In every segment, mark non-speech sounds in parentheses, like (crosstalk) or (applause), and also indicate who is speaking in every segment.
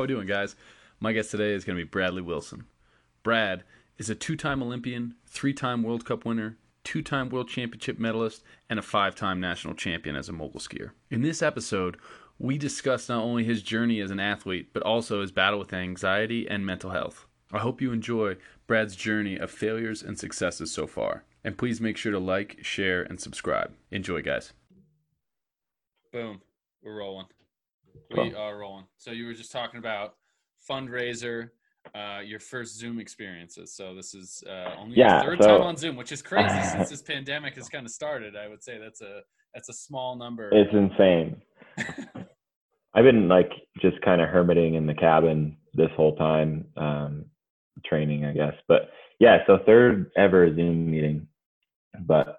Speaker 1: How we doing, guys? My guest today is going to be Bradley Wilson. Brad is a two-time Olympian, three-time World Cup winner, two-time World Championship medalist, and a five-time national champion as a mogul skier. In this episode, we discuss not only his journey as an athlete, but also his battle with anxiety and mental health. I hope you enjoy Brad's journey of failures and successes so far. And please make sure to like, share, and subscribe. Enjoy, guys. Boom. We're rolling. We are rolling. So you were just talking about fundraiser, uh, your first Zoom experiences. So this is uh, only
Speaker 2: Yeah,
Speaker 1: your third
Speaker 2: so-
Speaker 1: time on Zoom, which is crazy (laughs) since this pandemic has kind of started. I would say that's a that's a small number.
Speaker 2: It's insane. (laughs) I've been like just kind of hermiting in the cabin this whole time, um, training, I guess. But yeah, so third ever Zoom meeting. But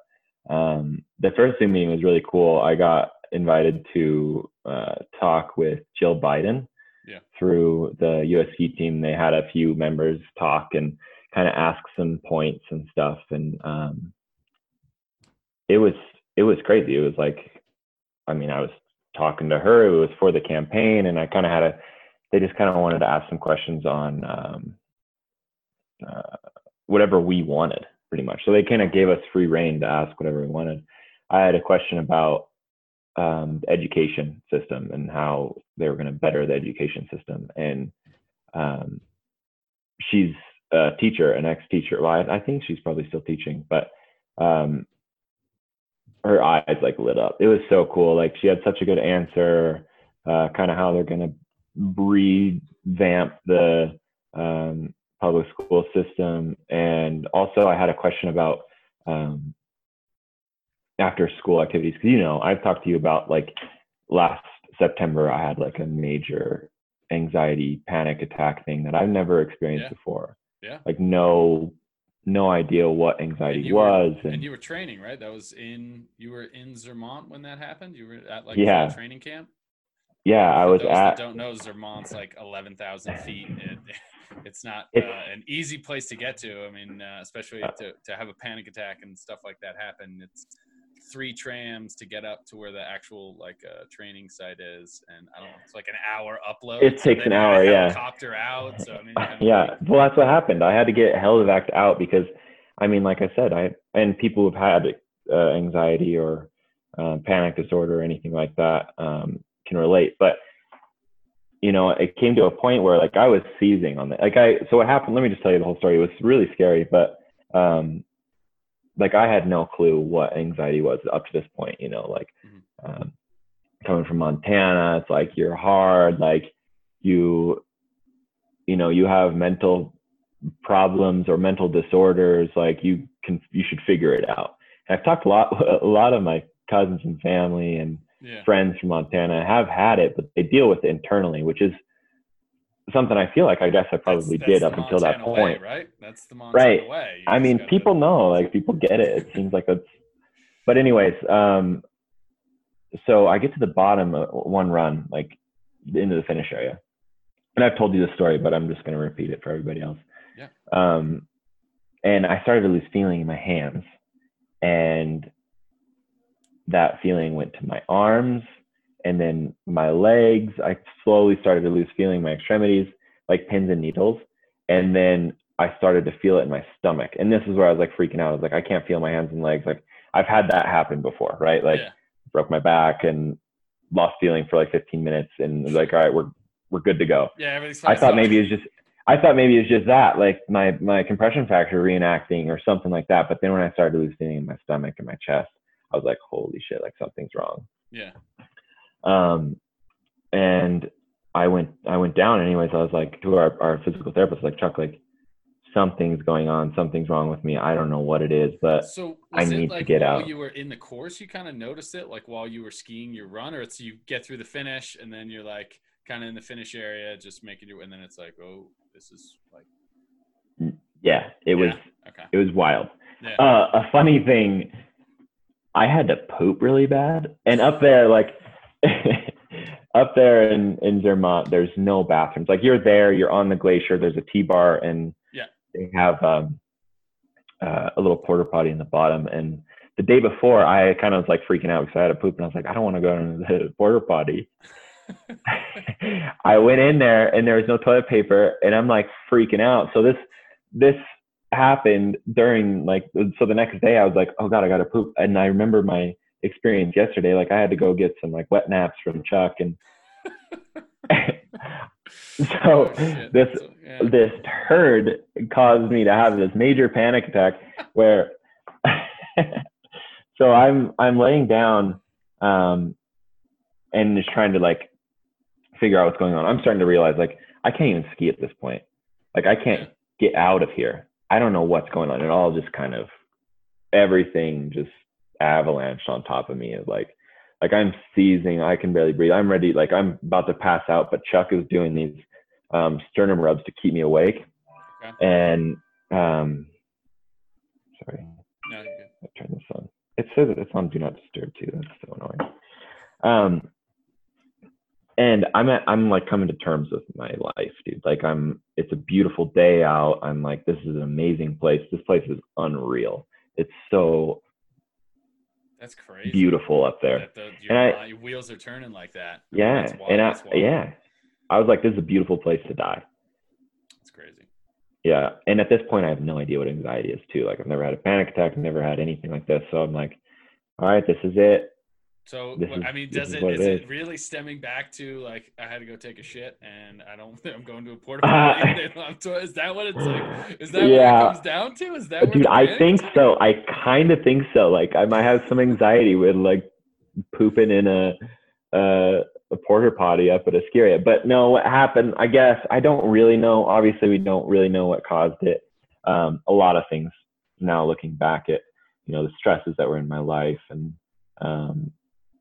Speaker 2: um, the first Zoom meeting was really cool. I got invited to uh, talk with Jill Biden
Speaker 1: Yeah.
Speaker 2: through the U.S. Ski team. They had a few members talk and kind of ask some points and stuff. And um, it was it was crazy. It was like, I mean, I was talking to her. It was for the campaign, and I kind of had a. They just kind of wanted to ask some questions on um, uh, whatever we wanted, pretty much. So they kind of gave us free reign to ask whatever we wanted. I had a question about um, education system and how they were going to better the education system, and um, she's a teacher, an ex-teacher. Well, I, I think she's probably still teaching, but um, her eyes like lit up. It was so cool. Like she had such a good answer, uh, kind of how they're gonna revamp the um, public school system. And also, I had a question about um, after school activities because you know I've talked to you about like last September I had like a major anxiety panic attack thing that I've never experienced
Speaker 1: Yeah.
Speaker 2: before.
Speaker 1: Yeah.
Speaker 2: Like no no idea what anxiety
Speaker 1: And you were-
Speaker 2: was
Speaker 1: and you were training, right? That was in you were in Zermatt when that happened. You were at like
Speaker 2: Yeah.
Speaker 1: training camp.
Speaker 2: yeah, I was at
Speaker 1: don't know, Zermatt's like eleven thousand feet. It, (laughs) it's not
Speaker 2: It's-
Speaker 1: uh, an easy place to get to. I mean, uh, especially to to have a panic attack and stuff like that happen. It's three trams to get up to where the actual like uh, training site is, and I don't know. It's like an hour upload.
Speaker 2: It takes an hour, yeah.
Speaker 1: Copter out. So I mean, kind (laughs) of
Speaker 2: yeah
Speaker 1: like-
Speaker 2: well that's what happened i had to get helivac out because i mean like i said i and people who've had uh, anxiety or um, panic disorder or anything like that um, can relate but you know it came to a point where like i was seizing on that like i so what happened let me just tell you the whole story it was really scary but um like i had no clue what anxiety was up to this point you know like
Speaker 1: Mhm.
Speaker 2: um, coming from montana it's like you're hard like you you know you have mental problems or mental disorders like you can you should figure it out and i've talked a lot (laughs) a lot of my cousins and family and
Speaker 1: yeah.
Speaker 2: friends from montana have had it but they deal with it internally which is something i feel like i guess i probably
Speaker 1: That's-
Speaker 2: did up until that
Speaker 1: way,
Speaker 2: point
Speaker 1: right? That's the Montana
Speaker 2: Right.
Speaker 1: way. You
Speaker 2: I mean,
Speaker 1: gotta-
Speaker 2: people know, like people get it. It seems like it's, but anyways, um, so I get to the bottom of one run, like into the finish area, and I've told you this story, but I'm just going to repeat it for everybody else.
Speaker 1: Yeah.
Speaker 2: Um, and I started to lose feeling in my hands, and that feeling went to my arms, and then my legs. I slowly started to lose feeling my extremities, like pins and needles, and then I started to feel it in my stomach. And this is where I was like freaking out. I was like, I can't feel my hands and legs. Like I've had that happen before, right? Like
Speaker 1: Yeah.
Speaker 2: broke my back and lost feeling for like 15 minutes and was like, all right, we're we're good to go.
Speaker 1: Yeah, everything's fine
Speaker 2: I
Speaker 1: thought
Speaker 2: maybe it was just I thought maybe it was just that, like my my compression fracture reenacting or something like that. But then when I started to lose feeling in my stomach and my chest, I was like, holy shit, like something's wrong.
Speaker 1: Yeah.
Speaker 2: Um, and I went I went down anyways. I was like to our, our physical therapist, like Chuck, like something's going on, something's wrong with me. I don't know what it is, but
Speaker 1: So
Speaker 2: I need
Speaker 1: it
Speaker 2: to
Speaker 1: like
Speaker 2: get
Speaker 1: while
Speaker 2: out.
Speaker 1: you were in the course, you kind of noticed it, like while you were skiing your run, or it's you get through the finish and then you're like kind of in the finish area, just making your, and then it's like, oh, this is like,
Speaker 2: yeah, it was
Speaker 1: okay,
Speaker 2: it was wild.
Speaker 1: yeah,
Speaker 2: Uh, a funny thing, I had to poop really bad, and up there, like (laughs) up there in in Zermatt, there's no bathrooms. Like you're there, you're on the glacier. There's a T-bar, and
Speaker 1: Yeah.
Speaker 2: they have um, uh, a little porter potty in the bottom. And the day before, I kind of was like freaking out because I had to poop, and I was like, I don't want to go into the (laughs) porter potty. (laughs) I went in there and there was no toilet paper and I'm like freaking out. So this this happened during like so the next day I was like, oh god, I gotta poop. And I remember my experience yesterday. Like I had to go get some like wet naps from Chuck and (laughs) (laughs) so
Speaker 1: Oh,
Speaker 2: this
Speaker 1: yeah.
Speaker 2: this turd caused me to have this major panic attack (laughs) where so I'm I'm laying down um and just trying to like figure out what's going on. I'm starting to realize like I can't even ski at this point. Like I can't get out of here. I don't know what's going on. It all just kind of everything just avalanched on top of me. It's like like I'm seizing. I can barely breathe. I'm ready. Like I'm about to pass out. But Chuck is doing these um, sternum rubs to keep me awake.
Speaker 1: Okay.
Speaker 2: And um, sorry,
Speaker 1: No.
Speaker 2: I turn this on. It says that it's on Do Not Disturb too. That's so annoying. Um, and I'm at, I'm like coming to terms with my life, dude. Like I'm, it's a beautiful day out. I'm like, this is an amazing place. This place is unreal. It's so
Speaker 1: That's crazy.
Speaker 2: beautiful up there.
Speaker 1: The, your,
Speaker 2: And I-
Speaker 1: your wheels are turning like that.
Speaker 2: Yeah,
Speaker 1: That's wild.
Speaker 2: and I,
Speaker 1: That's
Speaker 2: yeah, I was like, this is a beautiful place to die.
Speaker 1: It's crazy.
Speaker 2: Yeah, and at this point, I have no idea what anxiety is too. Like I've never had a panic attack. I've never had anything like this. So I'm like, all right, this is it.
Speaker 1: So
Speaker 2: This
Speaker 1: I mean, does it is
Speaker 2: it
Speaker 1: really stemming back to like I had to go take a shit and I don't (laughs) I'm going to a porta
Speaker 2: Uh, (laughs)
Speaker 1: potty? and is that what it's like? Is that
Speaker 2: Yeah.
Speaker 1: what it comes down to? Is that
Speaker 2: Dude, I think so. I kind of think so. Like I might have some anxiety with like pooping in a uh, a porter potty up at a ski area. But no, what happened? I guess I don't really know. Obviously, we don't really know what caused it. Um, a lot of things now looking back at you know the stresses that were in my life and um,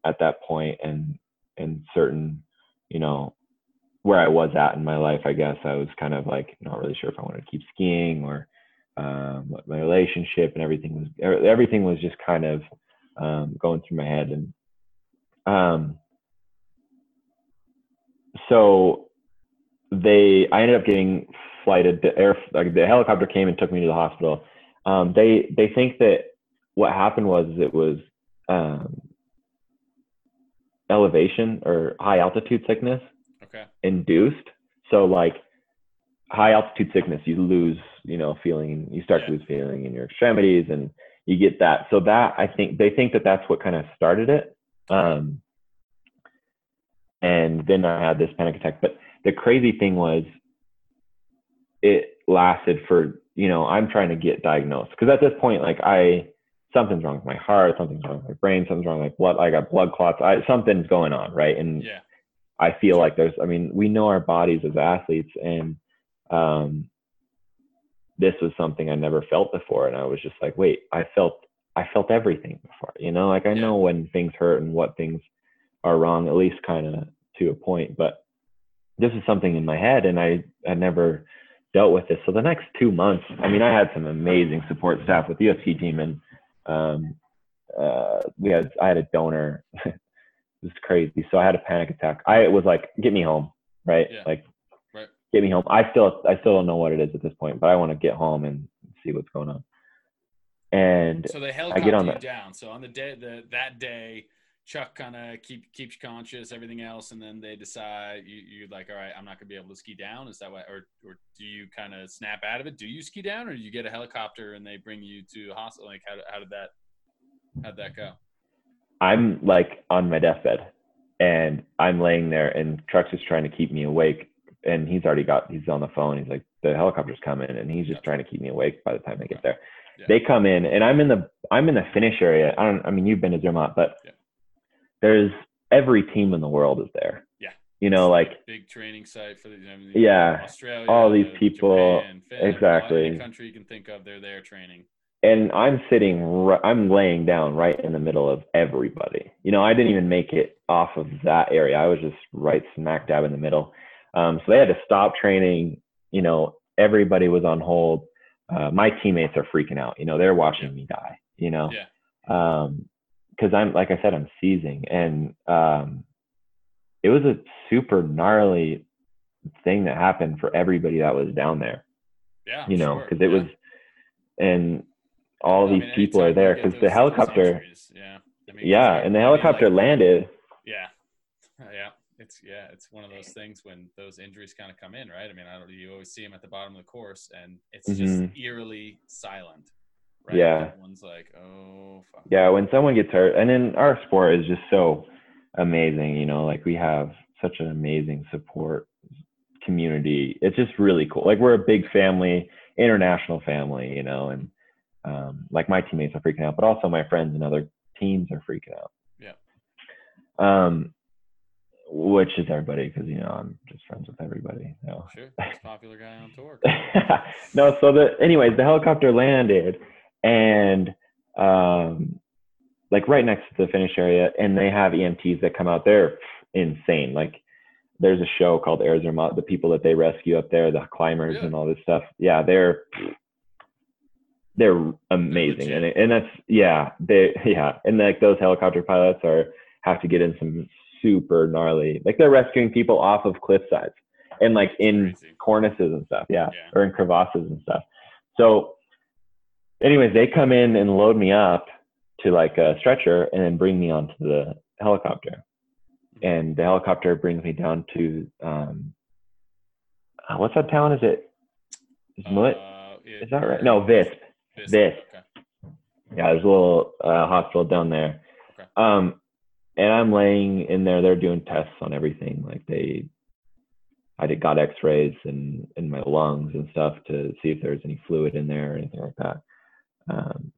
Speaker 2: at that point and and certain you know where I was at in my life. I guess I was kind of like not really sure if I wanted to keep skiing or um, my relationship and everything was er- everything was just kind of um, going through my head and um, so they I ended up getting flighted the air like the helicopter came and took me to the hospital um, they they think that what happened was it was um, elevation or high altitude sickness
Speaker 1: Okay.
Speaker 2: induced. So like high altitude sickness, you lose, you know, feeling, you start to lose feeling in your extremities and you get that. So that I think they think that that's what kind of started it. Um, and then I had this panic attack. But the crazy thing was it lasted for, you know, I'm trying to get diagnosed because at this point, like I, something's wrong with my heart, something's wrong with my brain, something's wrong with my blood. I got blood clots. I, something's going on. Right. And
Speaker 1: Yeah.
Speaker 2: I feel like there's, I mean, we know our bodies as athletes, and um, this was something I never felt before, and I was just like, wait, I felt, I felt everything before, you know, like I
Speaker 1: Yeah.
Speaker 2: know when things hurt and what things are wrong, at least kind of to a point, but this is something in my head, and I had never dealt with this. So the next two months, I mean, I had some amazing support staff with the U.S. Ski team, and um, uh, we had, I had a donor. (laughs) it was crazy. So I had a panic attack. I was like, get me home, right?
Speaker 1: Yeah.
Speaker 2: Like,
Speaker 1: Right.
Speaker 2: get me home. I still, I still don't know what it is at this point, but I want to get home and see what's going on. And
Speaker 1: So they
Speaker 2: I
Speaker 1: helicopter
Speaker 2: get on that.
Speaker 1: down. So on the day the that day, Chuck kind of keep keeps conscious, everything else, and then they decide you you like, all right, I'm not gonna be able to ski down. Is that why, or or do you kind of snap out of it? Do you ski down, or do you get a helicopter and they bring you to a hospital? Like how how did that how'd that go?
Speaker 2: I'm like on my deathbed and I'm laying there and Chuck's just trying to keep me awake. And he's already got, he's on the phone. He's like, the helicopter's coming and he's just
Speaker 1: Yeah.
Speaker 2: trying to keep me awake by the time they get there.
Speaker 1: Yeah.
Speaker 2: They come in and I'm in the, I'm in the finish area. I don't, I mean, you've been to Zermatt, but
Speaker 1: Yeah.
Speaker 2: There's every team in the world is there.
Speaker 1: Yeah.
Speaker 2: You know, like,
Speaker 1: big training site for the I mean,
Speaker 2: Yeah.
Speaker 1: Australia,
Speaker 2: All these people-
Speaker 1: Japan, Finland,
Speaker 2: exactly.
Speaker 1: country you can think of, they're there training.
Speaker 2: and I'm sitting, I'm laying down right in the middle of everybody. You know, I didn't even make it off of that area. I was just right smack dab in the middle. Um, so they had to stop training. You know, everybody was on hold. Uh, my teammates are freaking out. You know, they're watching me die. You know,
Speaker 1: Yeah.
Speaker 2: um, because I'm like I said, I'm seizing, and um, it was a super gnarly thing that happened for everybody that was down there
Speaker 1: Yeah.
Speaker 2: you know,
Speaker 1: sure.
Speaker 2: because it
Speaker 1: Yeah.
Speaker 2: was, and all
Speaker 1: I
Speaker 2: these
Speaker 1: mean,
Speaker 2: people are there because the helicopter,
Speaker 1: yeah. I mean,
Speaker 2: yeah, and the
Speaker 1: I mean, like-
Speaker 2: helicopter landed.
Speaker 1: Yeah. (laughs) Yeah. it's yeah, it's one of those things when those injuries kind of come in, right? I mean, I don't you always see them at the bottom of the course, and it's mm-hmm. just eerily silent.
Speaker 2: Right? Yeah.
Speaker 1: Like, oh. Fuck.
Speaker 2: Yeah, when someone gets hurt, and then our sport is just so amazing. You know, like we have such an amazing support community. It's just really cool. Like we're a big family, international family. You know, and um, like my teammates are freaking out, but also my friends and other teams are freaking out.
Speaker 1: Yeah.
Speaker 2: Um, which is everybody because you know I'm just friends with everybody. Know.
Speaker 1: Sure, (laughs) popular guy on tour. (laughs)
Speaker 2: no, so the anyways, the helicopter landed and um, like right next to the finish area, and they have EMTs that come out. They're insane. Like there's a show called Air Zermatt, the people that they rescue up there, the climbers yeah. and all this stuff. Yeah, they're they're amazing, and and that's yeah, they yeah, and like those helicopter pilots are have to get in some super gnarly. Like they're rescuing people off of cliff sides and like in cornices and stuff. Yeah, yeah. Or in crevasses and stuff. So, anyways, they come in and load me up to like a stretcher and then bring me onto the helicopter. And the helicopter brings me down to um, uh, what's that town? Is it? Is, uh, it, is that right? No, Visp. Visp. Visp. Okay. Yeah, there's a little uh, hospital down there. Okay. Um, and I'm laying in there. They're doing tests on everything. Like they, I did got X-rays in in my lungs and stuff to see if there's any fluid in there or anything like that. Um,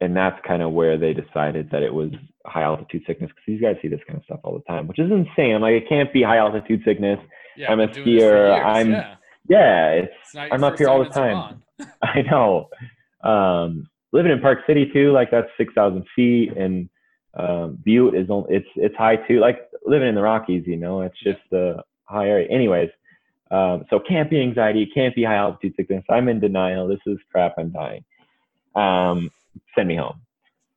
Speaker 2: and that's kind of where they decided that it was high altitude sickness because these guys see this kind of stuff all the time, which is insane. Like it can't be high altitude sickness. Yeah, I'm a skier. I'm yeah. yeah it's, it's I'm up here all the time. (laughs) I know. Um, living in Park City too, like that's six thousand feet and um, Butte is only it's it's high too. Like living in the Rockies, you know, it's just a high area. Anyways, um, so can't be anxiety, can't be high altitude sickness. I'm in denial. This is crap. I'm dying. Um, send me home.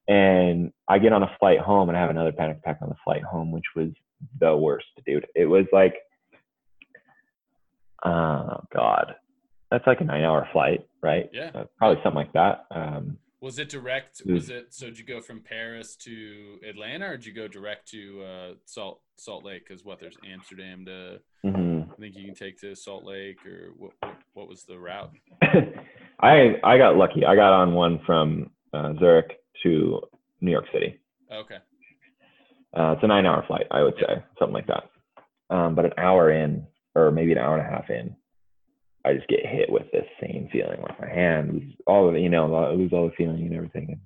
Speaker 2: And I get on a flight home, and I have another panic attack on the flight home, which was the worst, dude. It was like, oh god, that's like a nine-hour flight, right?
Speaker 1: Yeah,
Speaker 2: uh, probably something like that. Um,
Speaker 1: was it direct? Was it so? Did you go from Paris to Atlanta, or did you go direct to uh, Salt Salt Lake? Because what there's Amsterdam to. Mm-hmm. I think you can take to Salt Lake, or what? What, what was the route? (laughs)
Speaker 2: I I got lucky. I got on one from uh, Zurich to New York City.
Speaker 1: Okay.
Speaker 2: Uh, it's a nine-hour flight, I would say, something like that. Um, but an hour in, or maybe an hour and a half in, I just get hit with this same feeling, like my hand, all of it, you know, I lose all the feeling and everything. And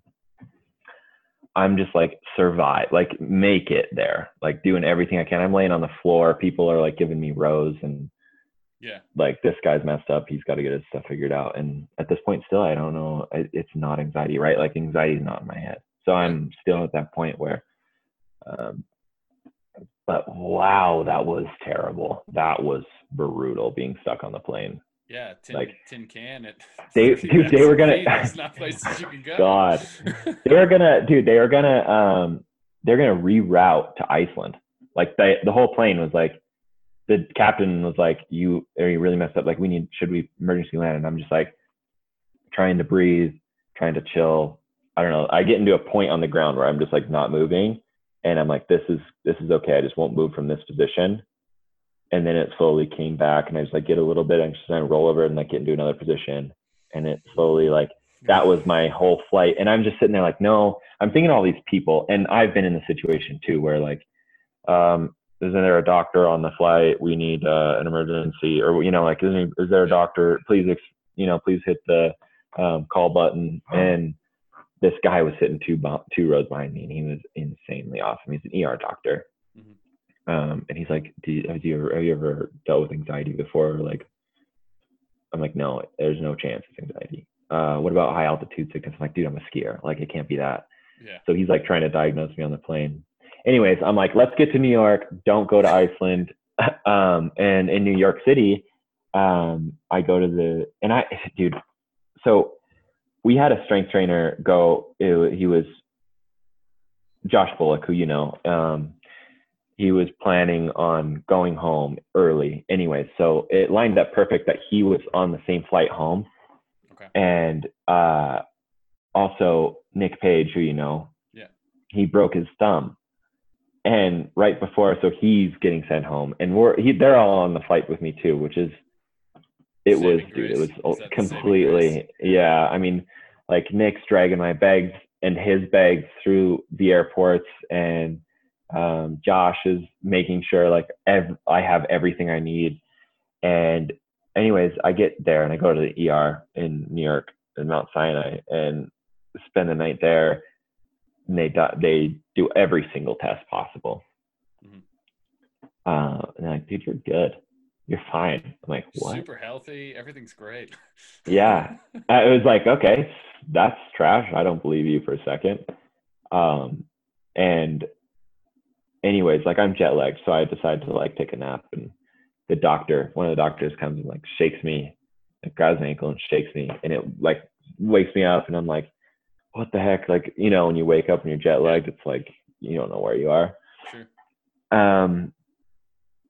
Speaker 2: I'm just like survive, like make it there, like doing everything I can. I'm laying on the floor. People are like giving me rose and
Speaker 1: yeah,
Speaker 2: like this guy's messed up. He's got to get his stuff figured out. And at this point, still, I don't know. It's not anxiety, right? Like anxiety is not in my head. So I'm still at that point where, um, but wow, that was terrible. That was brutal being stuck on the plane.
Speaker 1: Yeah, tin, like tin can. It, (laughs)
Speaker 2: they dude, they were gonna.
Speaker 1: not (laughs) places you can go.
Speaker 2: God, (laughs) they were gonna, dude. They were gonna. Um, they're gonna reroute to Iceland. Like the the whole plane was like, the captain was like, "You are you really messed up? Like we need should we emergency land?" And I'm just like, trying to breathe, trying to chill. I don't know. I get into a point on the ground where I'm just like not moving, and I'm like, "This is this is okay. I just won't move from this position." And then it slowly came back and I just like get a little bit anxious and I roll over and like get into another position. And it slowly like that was my whole flight. And I'm just sitting there like no I'm thinking all these people. And I've been in the situation too where like um isn't there a doctor on the flight? We need uh, an emergency. Or you know like is, is there a doctor? Please ex- you know please hit the um, call button. And this guy was sitting two two rows behind me and he was insanely awesome. He's an ER doctor um, and he's like, Do you, have you ever have you ever dealt with anxiety before? Like, I'm like, no, there's no chance it's anxiety. Uh, what about high altitude sickness? I'm like, dude, I'm a skier. Like, it can't be that.
Speaker 1: Yeah.
Speaker 2: So he's like trying to diagnose me on the plane. Anyways, I'm like, let's get to New York. Don't go to Iceland. (laughs) um, and in New York City, um, I go to the and I, (laughs) dude. So we had a strength trainer go. It, he was Josh Bullock, who you know. Um, he was planning on going home early anyway. So it lined up perfect that he was on the same flight home.
Speaker 1: Okay.
Speaker 2: And uh, also Nick Page, who you know,
Speaker 1: yeah,
Speaker 2: he broke his thumb and right before, so he's getting sent home, and we're he, they're all on the flight with me too, which is it
Speaker 1: Saving
Speaker 2: was dude, it was
Speaker 1: Is
Speaker 2: o-
Speaker 1: that the saving
Speaker 2: completely yeah. I mean, like Nick's dragging my bags and his bags through the airports, and um, Josh is making sure like ev- I have everything I need. And anyways, I get there and I go to the ER in New York in Mount Sinai and spend the night there. And they do, they do every single test possible.
Speaker 1: Mhm.
Speaker 2: Uh, and they're like, dude, you're good. You're fine. I'm like, what?
Speaker 1: Super healthy. Everything's great. (laughs)
Speaker 2: Yeah. It was like, okay, that's trash. I don't believe you for a second. Um, and anyways, like I'm jet lagged, so I decide to like take a nap. And the doctor, one of the doctors comes and like shakes me, like grabs my ankle and shakes me, and it like wakes me up, and I'm like, what the heck? Like, you know, when you wake up and you're jet lagged, it's like you don't know where you are.
Speaker 1: Sure.
Speaker 2: Um,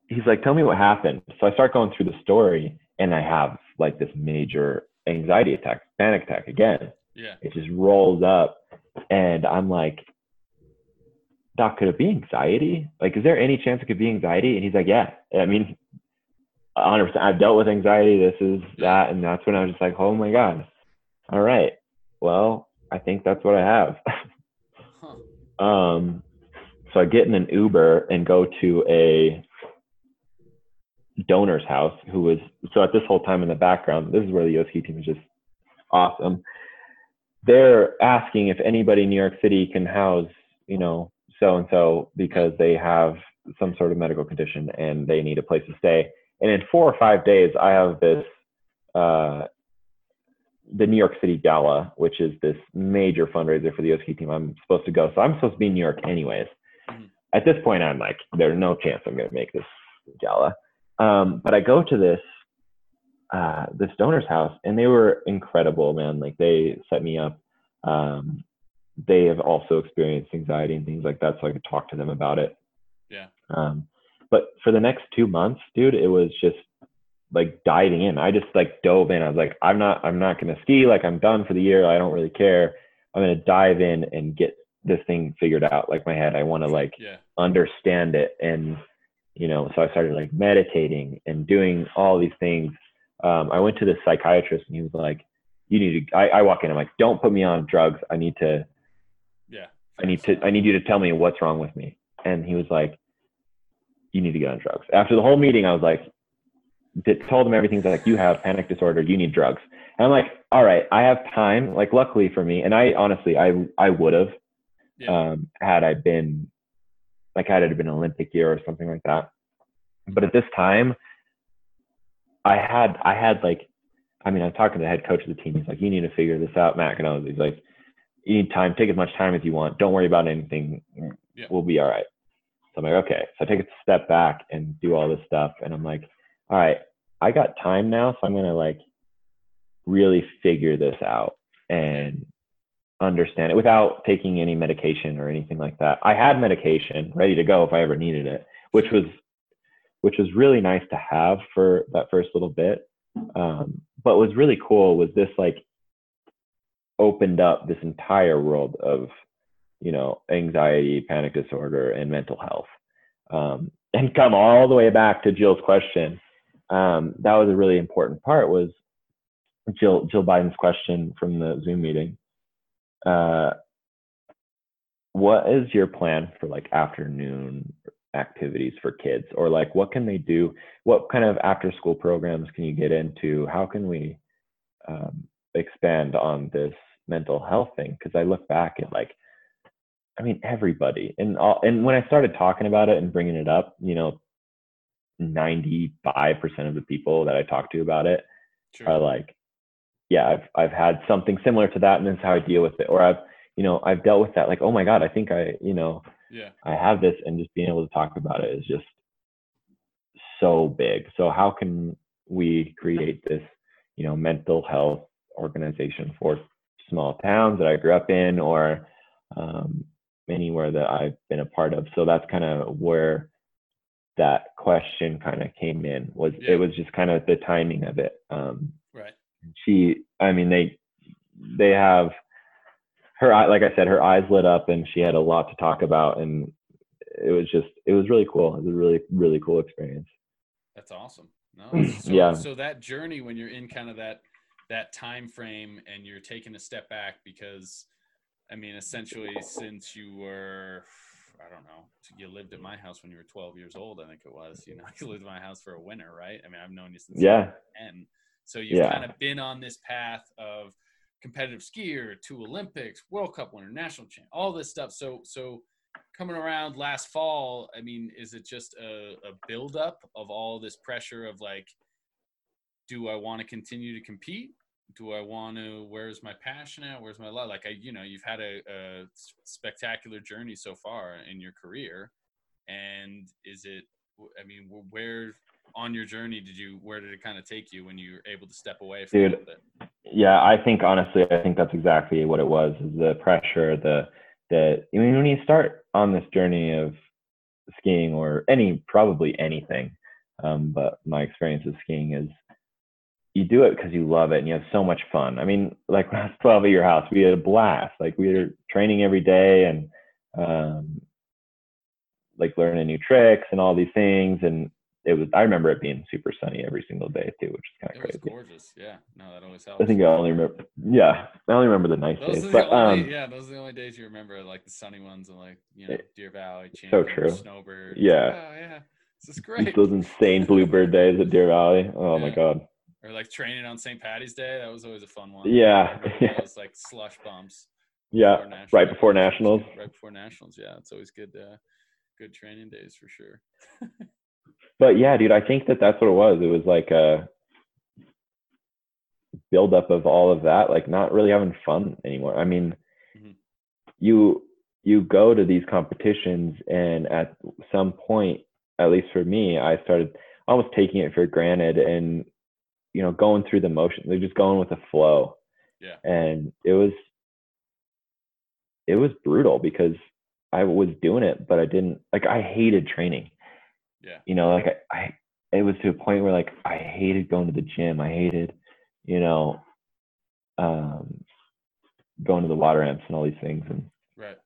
Speaker 2: he's like, tell me what happened. So I start going through the story, and I have like this major anxiety attack, panic attack again
Speaker 1: Yeah.
Speaker 2: it just rolls up and i'm like doc could it be anxiety? Like is there any chance it could be anxiety? And he's like yeah. I mean 100% i've dealt with anxiety. This is that. And that's when i was just like oh my god. All right. Well i think that's what i have.
Speaker 1: Huh.
Speaker 2: um so i get in an uber and go to a donor's house who was so at this whole time in the background this is where the U.S. Ski team is just awesome. They're asking if anybody in new york city can house you know so and so because they have some sort of medical condition and they need a place to stay and in four or five days i have this uh the New York City Gala, which is this major fundraiser for the U.S. Ski team. I'm supposed to go. So I'm supposed to be in New York anyways.
Speaker 1: Mhm.
Speaker 2: At this point, I'm like, there's no chance I'm going to make this gala. Um, but I go to this uh, this donor's house, and they were incredible, man. Like they set me up. Um, they have also experienced anxiety and things like that, so I could talk to them about it.
Speaker 1: Yeah.
Speaker 2: Um, but for the next two months, dude, it was just like diving in. I just like dove in. I was like, I'm not, I'm not gonna ski. Like I'm done for the year. I don't really care. I'm gonna dive in and get this thing figured out. Like my head, I want to like
Speaker 1: Yeah.
Speaker 2: understand it and you know so i started like meditating and doing all these things um, i went to the psychiatrist and he was like you need to I, I walk in i'm like don't put me on drugs i need to. I need to i need you to tell me what's wrong with me and he was like you need to get on drugs after the whole meeting i was like told him everything's like you have panic disorder you need drugs and i'm like all right i have time like luckily for me and i honestly i i would have
Speaker 1: Yeah.
Speaker 2: um, had I been like had it been an Olympic year or something like that. But at this time, I had I had like I mean I was talking to the head coach of the team. He's like, you need to figure this out, Matt. And I he's like, you need time. Take as much time as you want. Don't worry about anything.
Speaker 1: Yeah.
Speaker 2: We'll be all right. So I'm like, okay. So I take a step back and do all this stuff, and I'm like, all right, I got time now, so I'm gonna like really figure this out and understand it without taking any medication or anything like that. I had medication ready to go if I ever needed it, which was which was really nice to have for that first little bit. Um, but what was really cool was this like opened up this entire world of you know anxiety, panic disorder, and mental health. Um, and come all the way back to Jill's question. Um, that was a really important part was Jill Jill Biden's question from the Zoom meeting uh, what is your plan for like afternoon activities for kids or like what can they do what kind of after school programs can you get into how can we um, expand on this mental health thing because i look back and like i mean everybody and all and when i started talking about it and bringing it up you know 95% of the people that i talk to about it
Speaker 1: Sure.
Speaker 2: are like, yeah, I've I've had something similar to that, and this is how I deal with it. Or I've, you know, I've dealt with that. Like, oh my God, I think I, you know,
Speaker 1: yeah.
Speaker 2: I have this, and just being able to talk about it is just so big. So how can we create this, you know, mental health organization for small towns that I grew up in, or um, anywhere that I've been a part of? So that's kind of where that question kind of came in was
Speaker 1: Yeah.
Speaker 2: it was just kind of the timing of it um
Speaker 1: Right.
Speaker 2: she i mean they they have her eye like i said her eyes lit up and she had a lot to talk about and it was just it was really cool. It was a really really cool experience.
Speaker 1: That's awesome. No, (clears throat) so,
Speaker 2: Yeah.
Speaker 1: So that journey when you're in kind of that that time frame and you're taking a step back because, I mean, essentially since you were, I don't know, you lived at my house when you were 12 years old. I think it was. You know, (laughs) you lived at my house for a winter, right? I mean, I've known you since
Speaker 2: Yeah,
Speaker 1: and So you've
Speaker 2: Yeah.
Speaker 1: kind of been on this path of competitive skier, two Olympics, World Cup winner, national champ, all this stuff. So so coming around last fall, I mean, is it just a, a buildup of all this pressure of like, do I want to continue to compete? Do I want to? Where's my passion at? Where's my love? Like I, you know, you've had a spectacular journey so far in your career, and is it? I mean, where on your journey did you? Where did it kind of take you when you were able to step away from
Speaker 2: Dude,
Speaker 1: a bit?
Speaker 2: yeah. I think honestly, I think that's exactly what it was. Is the pressure, the the. I mean, when you start on this journey of skiing or any probably anything, um, but my experience with skiing is you do it because you love it and you have so much fun. I mean, like (laughs) when I was 12 at your house, we had a blast. Like we were training every day and um, like learning new tricks and all these things. And it was, I remember it being super sunny every single day too, which is kind
Speaker 1: It
Speaker 2: of
Speaker 1: was
Speaker 2: crazy.
Speaker 1: gorgeous. Yeah. No, that always helps.
Speaker 2: I think I only remember, yeah, I only remember the nice
Speaker 1: Those
Speaker 2: days.
Speaker 1: the
Speaker 2: But
Speaker 1: only,
Speaker 2: um,
Speaker 1: yeah, those are the only days you remember, like the sunny ones, and like you know, Deer Valley,
Speaker 2: so
Speaker 1: Champion,
Speaker 2: true.
Speaker 1: Snowbird.
Speaker 2: Yeah.
Speaker 1: oh yeah, this is great.
Speaker 2: those insane bluebird days at Deer Valley. Oh my God.
Speaker 1: Or like training on St. Patty's Day. That was always a fun one.
Speaker 2: Yeah, yeah.
Speaker 1: Those like slush bumps.
Speaker 2: Yeah.
Speaker 1: before
Speaker 2: right before nationals.
Speaker 1: good. (laughs) Right before nationals. Yeah, it's always good. Uh, good training days for sure. (laughs)
Speaker 2: But yeah, dude, I think that that's what it was. It was like a buildup of all of that, like not really having fun anymore. I mean,
Speaker 1: Mhm.
Speaker 2: you you go to these competitions, and at some point, at least for me, I started almost taking it for granted, and you know, going through the motion they're just going with the flow.
Speaker 1: Yeah.
Speaker 2: And it was it was brutal because I was doing it, but I didn't like. I hated training
Speaker 1: Yeah.
Speaker 2: you know like I, I it was to a point where like i hated going to the gym i hated you know um going to the water ramps and all these things and
Speaker 1: Right.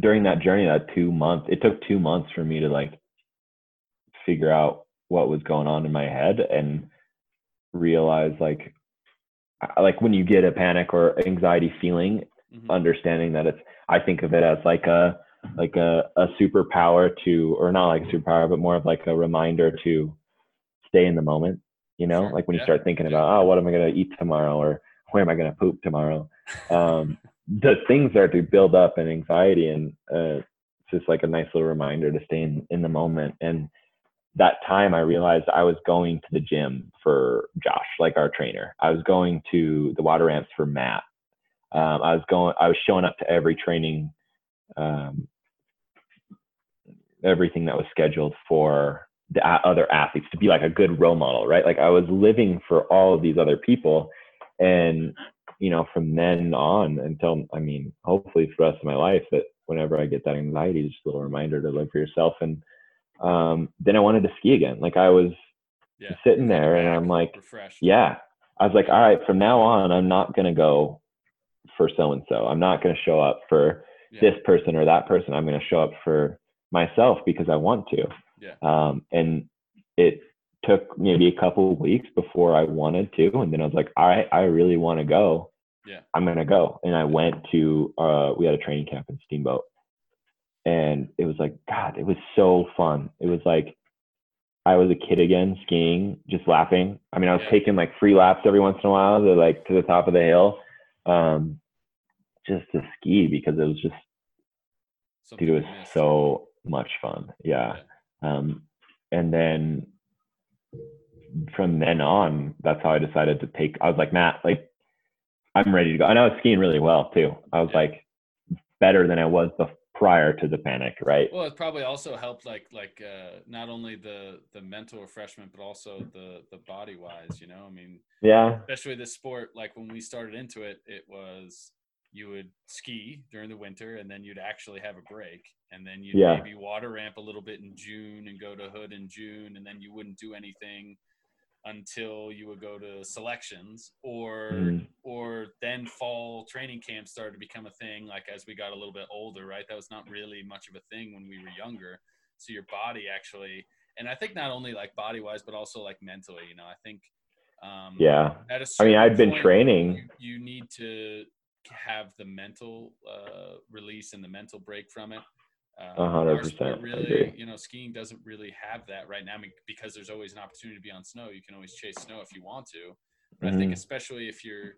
Speaker 2: during that journey that two months it took two months for me to like figure out what was going on in my head and realize like like when you get a panic or anxiety feeling
Speaker 1: Mhm.
Speaker 2: understanding that it's i think of it as like a like a, a superpower to or not like a superpower but more of like a reminder to stay in the moment you know?
Speaker 1: Sure,
Speaker 2: like when you start thinking
Speaker 1: yeah.
Speaker 2: about oh what am i going to eat tomorrow? or where am i going to poop tomorrow? Um (laughs) the things start to build up and anxiety and uh it's just like a nice little reminder to stay in, in the moment. And that time i realized i was going to the gym for josh like our trainer i was going to the water ramps for matt um, I was going, I was showing up to every training, um, everything that was scheduled for the other athletes to be like a good role model, right? Like I was living for all of these other people, and you know, from then on until, I mean, hopefully for the rest of my life, that whenever I get that anxiety, just a little reminder to live for yourself. And um, then I wanted to ski again. Like I was
Speaker 1: Yeah.
Speaker 2: sitting there, and I'm like,
Speaker 1: refreshed.
Speaker 2: yeah. I was like, all right, from now on, I'm not going to go for so and so. I'm not going to show up for
Speaker 1: Yeah.
Speaker 2: this person or that person. I'm going to show up for myself because I want to.
Speaker 1: Yeah.
Speaker 2: Um, and it took maybe a couple of weeks before I wanted to. And then I was like, all right, I really want to go.
Speaker 1: Yeah.
Speaker 2: I'm going to go. And I went to, uh, we had a training camp in Steamboat. And it was like, God, it was so fun. It was like, I was a kid again, skiing, just laughing I mean, I was
Speaker 1: Yeah.
Speaker 2: taking like free laps every once in a while to like to the top of the hill, um, just to ski because it was just,
Speaker 1: Something
Speaker 2: dude, it was
Speaker 1: missed.
Speaker 2: so much fun. Yeah. Um, and then from then on, that's how I decided to take. I was like, Matt, like, I'm ready to go. And I was skiing really well too. I was
Speaker 1: Yeah.
Speaker 2: like better than I was bef- prior to the panic, right?
Speaker 1: Well, it probably also helped, like like uh, not only the the mental refreshment, but also the the body wise. You know, I mean,
Speaker 2: Yeah.
Speaker 1: especially this sport. Like when we started into it, it was you would ski during the winter, and then you'd actually have a break, and then you'd
Speaker 2: Yeah.
Speaker 1: maybe water ramp a little bit in June and go to Hood in June, and then you wouldn't do anything until you would go to selections or
Speaker 2: Mhm.
Speaker 1: or then fall. Training camps started to become a thing like as we got a little bit older, right? That was not really much of a thing when we were younger. So your body actually, and I think not only like body wise, but also like mentally. You know, I think.
Speaker 2: Um, yeah. I mean, i've been training.
Speaker 1: You, you, need to have the mental uh, release and the mental break from it.
Speaker 2: Uh, hundred percent.
Speaker 1: Really, you know, skiing doesn't really have that right now I mean, because there's always an opportunity to be on snow. You can always chase snow if you want to. But mm-hmm. I think mm-hmm. especially if you're,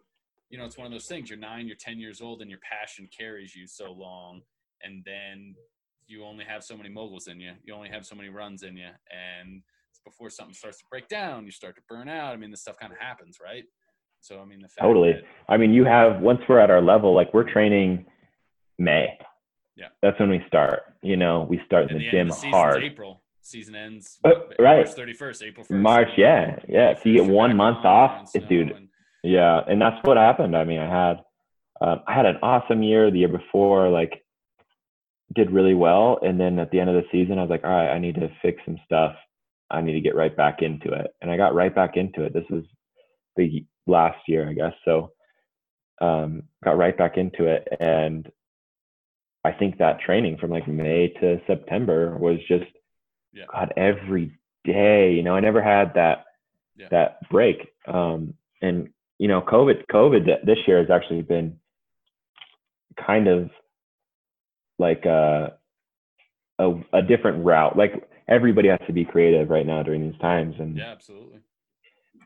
Speaker 1: you know, it's one of those things. You're nine, you're ten years old, and your passion carries you so long, and then you only have so many moguls in you. You only have so many runs in you, and before something starts to break down, you start to burn out. I mean, this stuff kind of happens, right? So I mean, the fact
Speaker 2: totally.
Speaker 1: That,
Speaker 2: I mean, you have once we're at our level, like we're training May.
Speaker 1: Yeah.
Speaker 2: That's when we start. You know, we start in the, the gym
Speaker 1: the
Speaker 2: hard.
Speaker 1: April. Season ends
Speaker 2: uh, right.
Speaker 1: March 31st, April 1st.
Speaker 2: March, yeah. Yeah. If you get one month off, it's dude. And, yeah. And that's what happened. I mean, I had, um, I had an awesome year the year before, like did really well. And then at the end of the season, I was like, all right, I need to fix some stuff. I need to get right back into it. And I got right back into it. This was the last year, I guess. So um, got right back into it. And I think that training from like May to September was just yeah. God every day. You know, I never had that yeah. that break. Um, and you know, COVID COVID this year has actually been kind of like a, a a different route. Like everybody has to be creative right now during these times. And
Speaker 1: yeah, absolutely.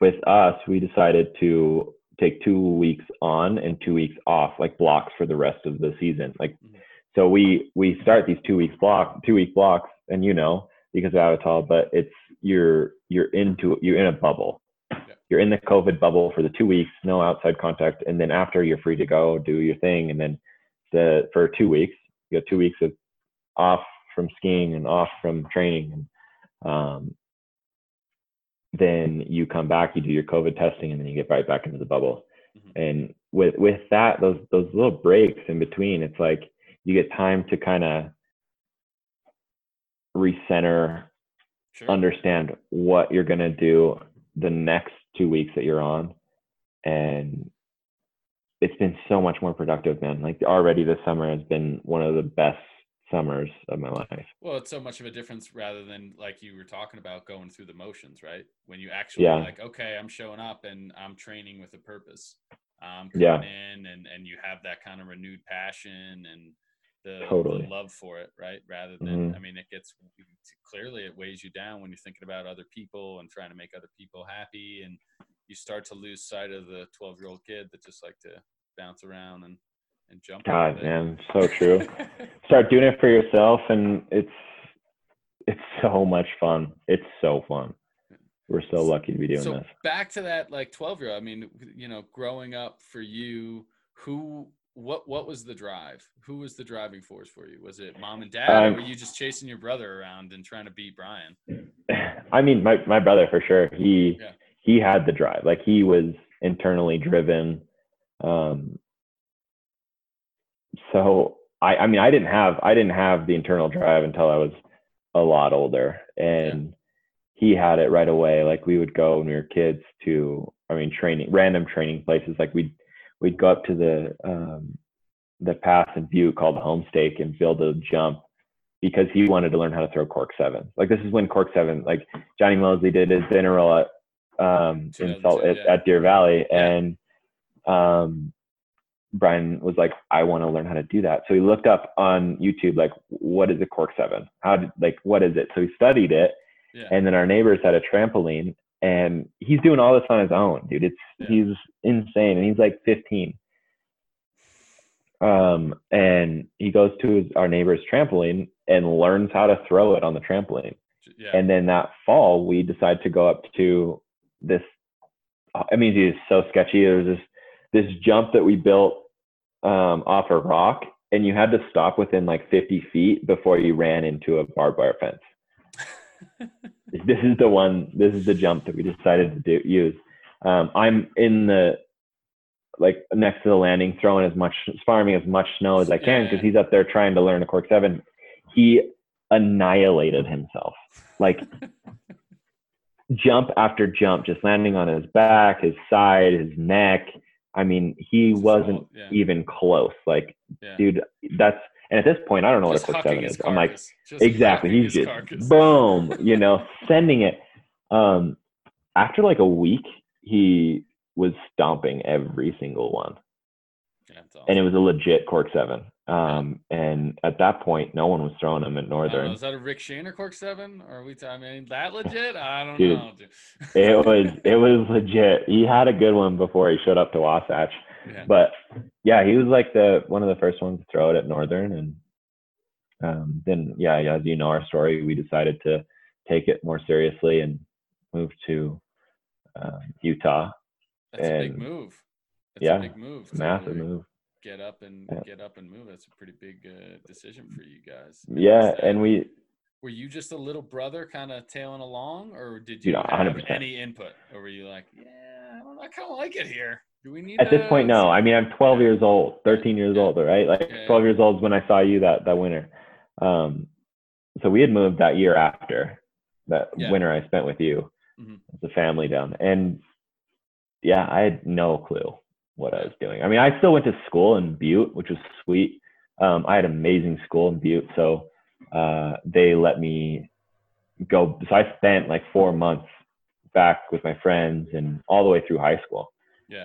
Speaker 2: With us, we decided to take two weeks on and two weeks off, like blocks for the rest of the season. Like mm-hmm so we we start these two weeks block two week blocks and you know because of Avatal, but it's you're you're into you're in a bubble. Yeah. You're in the COVID bubble for the two weeks, no outside contact, and then after you're free to go do your thing, and then the for two weeks you got two weeks of off from skiing and off from training, and um, then you come back, you do your COVID testing, and then you get right back into the bubble. Mm-hmm. And with with that, those those little breaks in between, it's like you get time to kind of recenter, sure. understand what you're going to do the next two weeks that you're on. And it's been so much more productive, man. Like already this summer has been one of the best summers of my life.
Speaker 1: Well, it's so much of a difference rather than like you were talking about going through the motions, right? When you actually yeah. like, okay, I'm showing up and I'm training with a purpose. Um,
Speaker 2: yeah.
Speaker 1: in and, and you have that kind of renewed passion and the,
Speaker 2: totally.
Speaker 1: the love for it, right? Rather than, mm-hmm. I mean, it gets clearly it weighs you down when you're thinking about other people and trying to make other people happy, and you start to lose sight of the 12 year old kid that just like to bounce around and and jump.
Speaker 2: God, man, so true. (laughs) start doing it for yourself, and it's it's so much fun. It's so fun. We're so lucky to be doing
Speaker 1: so
Speaker 2: this.
Speaker 1: Back to that, like 12 year old. I mean, you know, growing up for you, who what what was the drive? Who was the driving force for you? Was it mom and dad, um, or were you just chasing your brother around and trying to beat Brian? (laughs)
Speaker 2: I mean, my my brother for sure. He yeah. he had the drive. Like he was internally driven. Um, so I I mean I didn't have I didn't have the internal drive until I was a lot older, and yeah. he had it right away. Like we would go when we were kids to I mean training random training places. Like we we'd go up to the um, the pass and view called Homestake and build a jump because he wanted to learn how to throw cork seven. Like this is when cork seven, like Jonny Moseley did his integral at um, in Salt at, yeah. at, Deer Valley, and um, Brian was like, I want to learn how to do that. So he looked up on YouTube, like, what is a cork seven? How did like what is it? So he studied it, yeah. and then our neighbors had a trampoline, and he's doing all this on his own, dude. It's yeah. he's insane, and he's like 15. Um, and he goes to his, our neighbor's trampoline and learns how to throw it on the trampoline. Yeah. And then that fall, we decide to go up to this. I mean, it's so sketchy. There was this this jump that we built um, off a rock, and you had to stop within like 50 feet before you ran into a barbed wire fence. This is the one. This is the jump that we decided to do, use. Um, I'm in the like next to the landing, throwing as much, farming as much snow as I can because he's up there trying to learn a cork seven. He annihilated himself, like (laughs) jump after jump, just landing on his back, his side, his neck, I mean, he wasn't
Speaker 1: yeah,
Speaker 2: even close. Like,
Speaker 1: yeah.
Speaker 2: dude, that's and at this point, I don't know
Speaker 1: Just
Speaker 2: what a
Speaker 1: cork
Speaker 2: seven is. I'm like.
Speaker 1: Just
Speaker 2: exactly. He's just
Speaker 1: carcass.
Speaker 2: boom, you (laughs) know, sending it. Um, after like a week, he was stomping every single one,
Speaker 1: that's
Speaker 2: and it was a legit cork seven. Um, and at that point, no one was throwing them at Northern.
Speaker 1: know, is that a Rick Shaner cork seven? Or are we? T- I mean, that legit? I don't
Speaker 2: Dude,
Speaker 1: know. Dude. (laughs)
Speaker 2: it was (laughs) it was legit. He had a good one before he showed up to Wasatch.
Speaker 1: yeah.
Speaker 2: But yeah, he was like the one of the first ones to throw it at Northern, and um, then yeah, yeah, as you know our story, we decided to take it more seriously and move to um, Utah.
Speaker 1: That's a big
Speaker 2: and-
Speaker 1: move. That's
Speaker 2: yeah,
Speaker 1: a big move.
Speaker 2: Massive
Speaker 1: really
Speaker 2: move.
Speaker 1: Get up and
Speaker 2: Yeah.
Speaker 1: get up and move. That's a pretty big uh, decision for you guys.
Speaker 2: Yeah,
Speaker 1: that-
Speaker 2: and we
Speaker 1: were you just a little brother, kind of tailing along, or did you
Speaker 2: Dude,
Speaker 1: have any input, or were you like, yeah, I, I kind of like it here. Do we need
Speaker 2: at this point no. I mean, I'm 12 years old, 13 years
Speaker 1: Yeah.
Speaker 2: old, right? Like
Speaker 1: Yeah,
Speaker 2: 12 years old is when I saw you that that winter. Um, so we had moved that year after that
Speaker 1: Yeah.
Speaker 2: winter I spent with you
Speaker 1: Mhm.
Speaker 2: as a family down. And yeah, I had no clue what I was doing. I mean, I still went to school in Butte, which was sweet. Um, I had amazing school in Butte, so uh, they let me go. So I spent like four months back with my friends and all the way through high school.
Speaker 1: Yeah.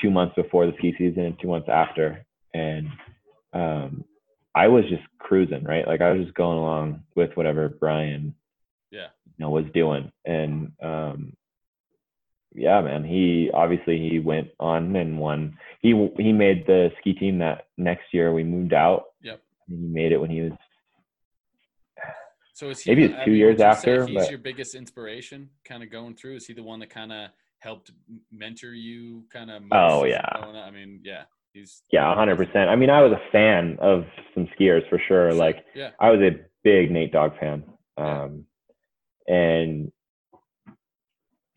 Speaker 2: Two months before the ski season and two months after, and um, I was just cruising, right? Like I was just going along with whatever Bryon,
Speaker 1: Yeah.
Speaker 2: you know, was doing, and um, yeah, man, he obviously he went on and won. He he made the ski team that next year we moved out.
Speaker 1: Yep.
Speaker 2: He made it when he was
Speaker 1: So is he
Speaker 2: Maybe it's two
Speaker 1: mean,
Speaker 2: years
Speaker 1: would you say
Speaker 2: after,
Speaker 1: He's
Speaker 2: but-
Speaker 1: your biggest inspiration, kind of going through. Is he the one that kind of helped mentor you, kind of?
Speaker 2: Oh, yeah.
Speaker 1: I mean, yeah, he's
Speaker 2: yeah, hundred percent. I mean, I was a fan of some skiers for sure. Like
Speaker 1: yeah,
Speaker 2: I was a big Nate Dogg fan. Um, and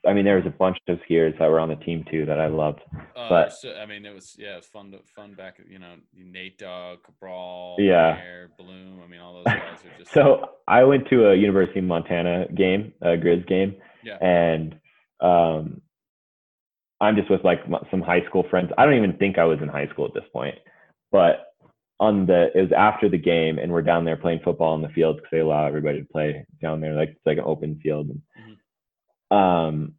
Speaker 2: I mean, there was a bunch of skiers that were on the team too that I loved.
Speaker 1: uh,
Speaker 2: but-
Speaker 1: so, I mean, it was yeah, it was fun. To, fun back, you know, Nate Dogg, Cabral,
Speaker 2: Yeah.
Speaker 1: Mayer, Bloom. I mean, all those guys are just (laughs)
Speaker 2: So I went to a University of Montana game, a Grizz game,
Speaker 1: yeah,
Speaker 2: and um, I'm just with like some high school friends. I don't even think I was in high school at this point, but on the it was after the game, and we're down there playing football in the field because they allow everybody to play down there, like it's like an open field. And um,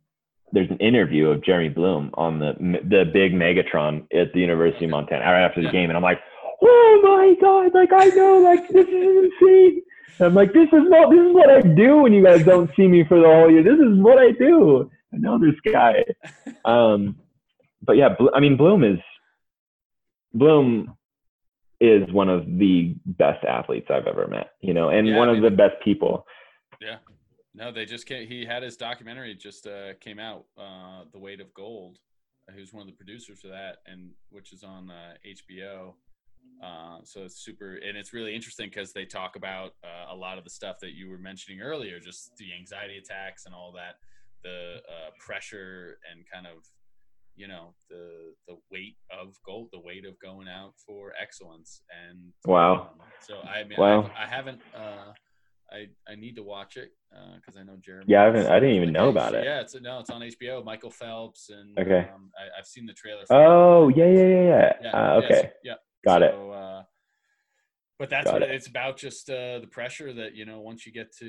Speaker 2: there's an interview of Jeremy Bloom on the the big Megatron at the University of Montana right after the
Speaker 1: Yeah.
Speaker 2: game, and I'm like, oh my god, like I know, like this is insane. And I'm like, this is what this is what I do when you guys don't see me for the whole year. This is what I do. I know this guy. Um, but yeah, I mean, Bloom is Bloom is one of the best athletes I've ever met. You know, and
Speaker 1: Yeah,
Speaker 2: one
Speaker 1: I
Speaker 2: of the best people.
Speaker 1: yeah. No, they just came. He had his documentary just uh, came out, uh, "The Weight of Gold." Who's one of the producers for that, and which is on uh, HBO. Uh, so it's super, and it's really interesting because they talk about uh, a lot of the stuff that you were mentioning earlier, just the anxiety attacks and all that, the uh, pressure and kind of, you know, the the weight of gold, the weight of going out for excellence. And
Speaker 2: Wow.
Speaker 1: um, so I mean,
Speaker 2: Wow.
Speaker 1: I, I haven't. Uh, I, I need to watch it because I know Jeremy.
Speaker 2: Yeah, I haven't- I didn't even know about it."
Speaker 1: Yeah, it's no, it's on HBO. Michael Phelps and
Speaker 2: Okay.
Speaker 1: Um, I, I've seen the trailer. for it.
Speaker 2: Oh yeah, yeah, yeah, yeah.
Speaker 1: Yeah,
Speaker 2: Uh, okay,
Speaker 1: yeah.
Speaker 2: got it.
Speaker 1: So, uh, but that's
Speaker 2: Got
Speaker 1: what
Speaker 2: it.
Speaker 1: it's about. Just uh, the pressure that you know once you get to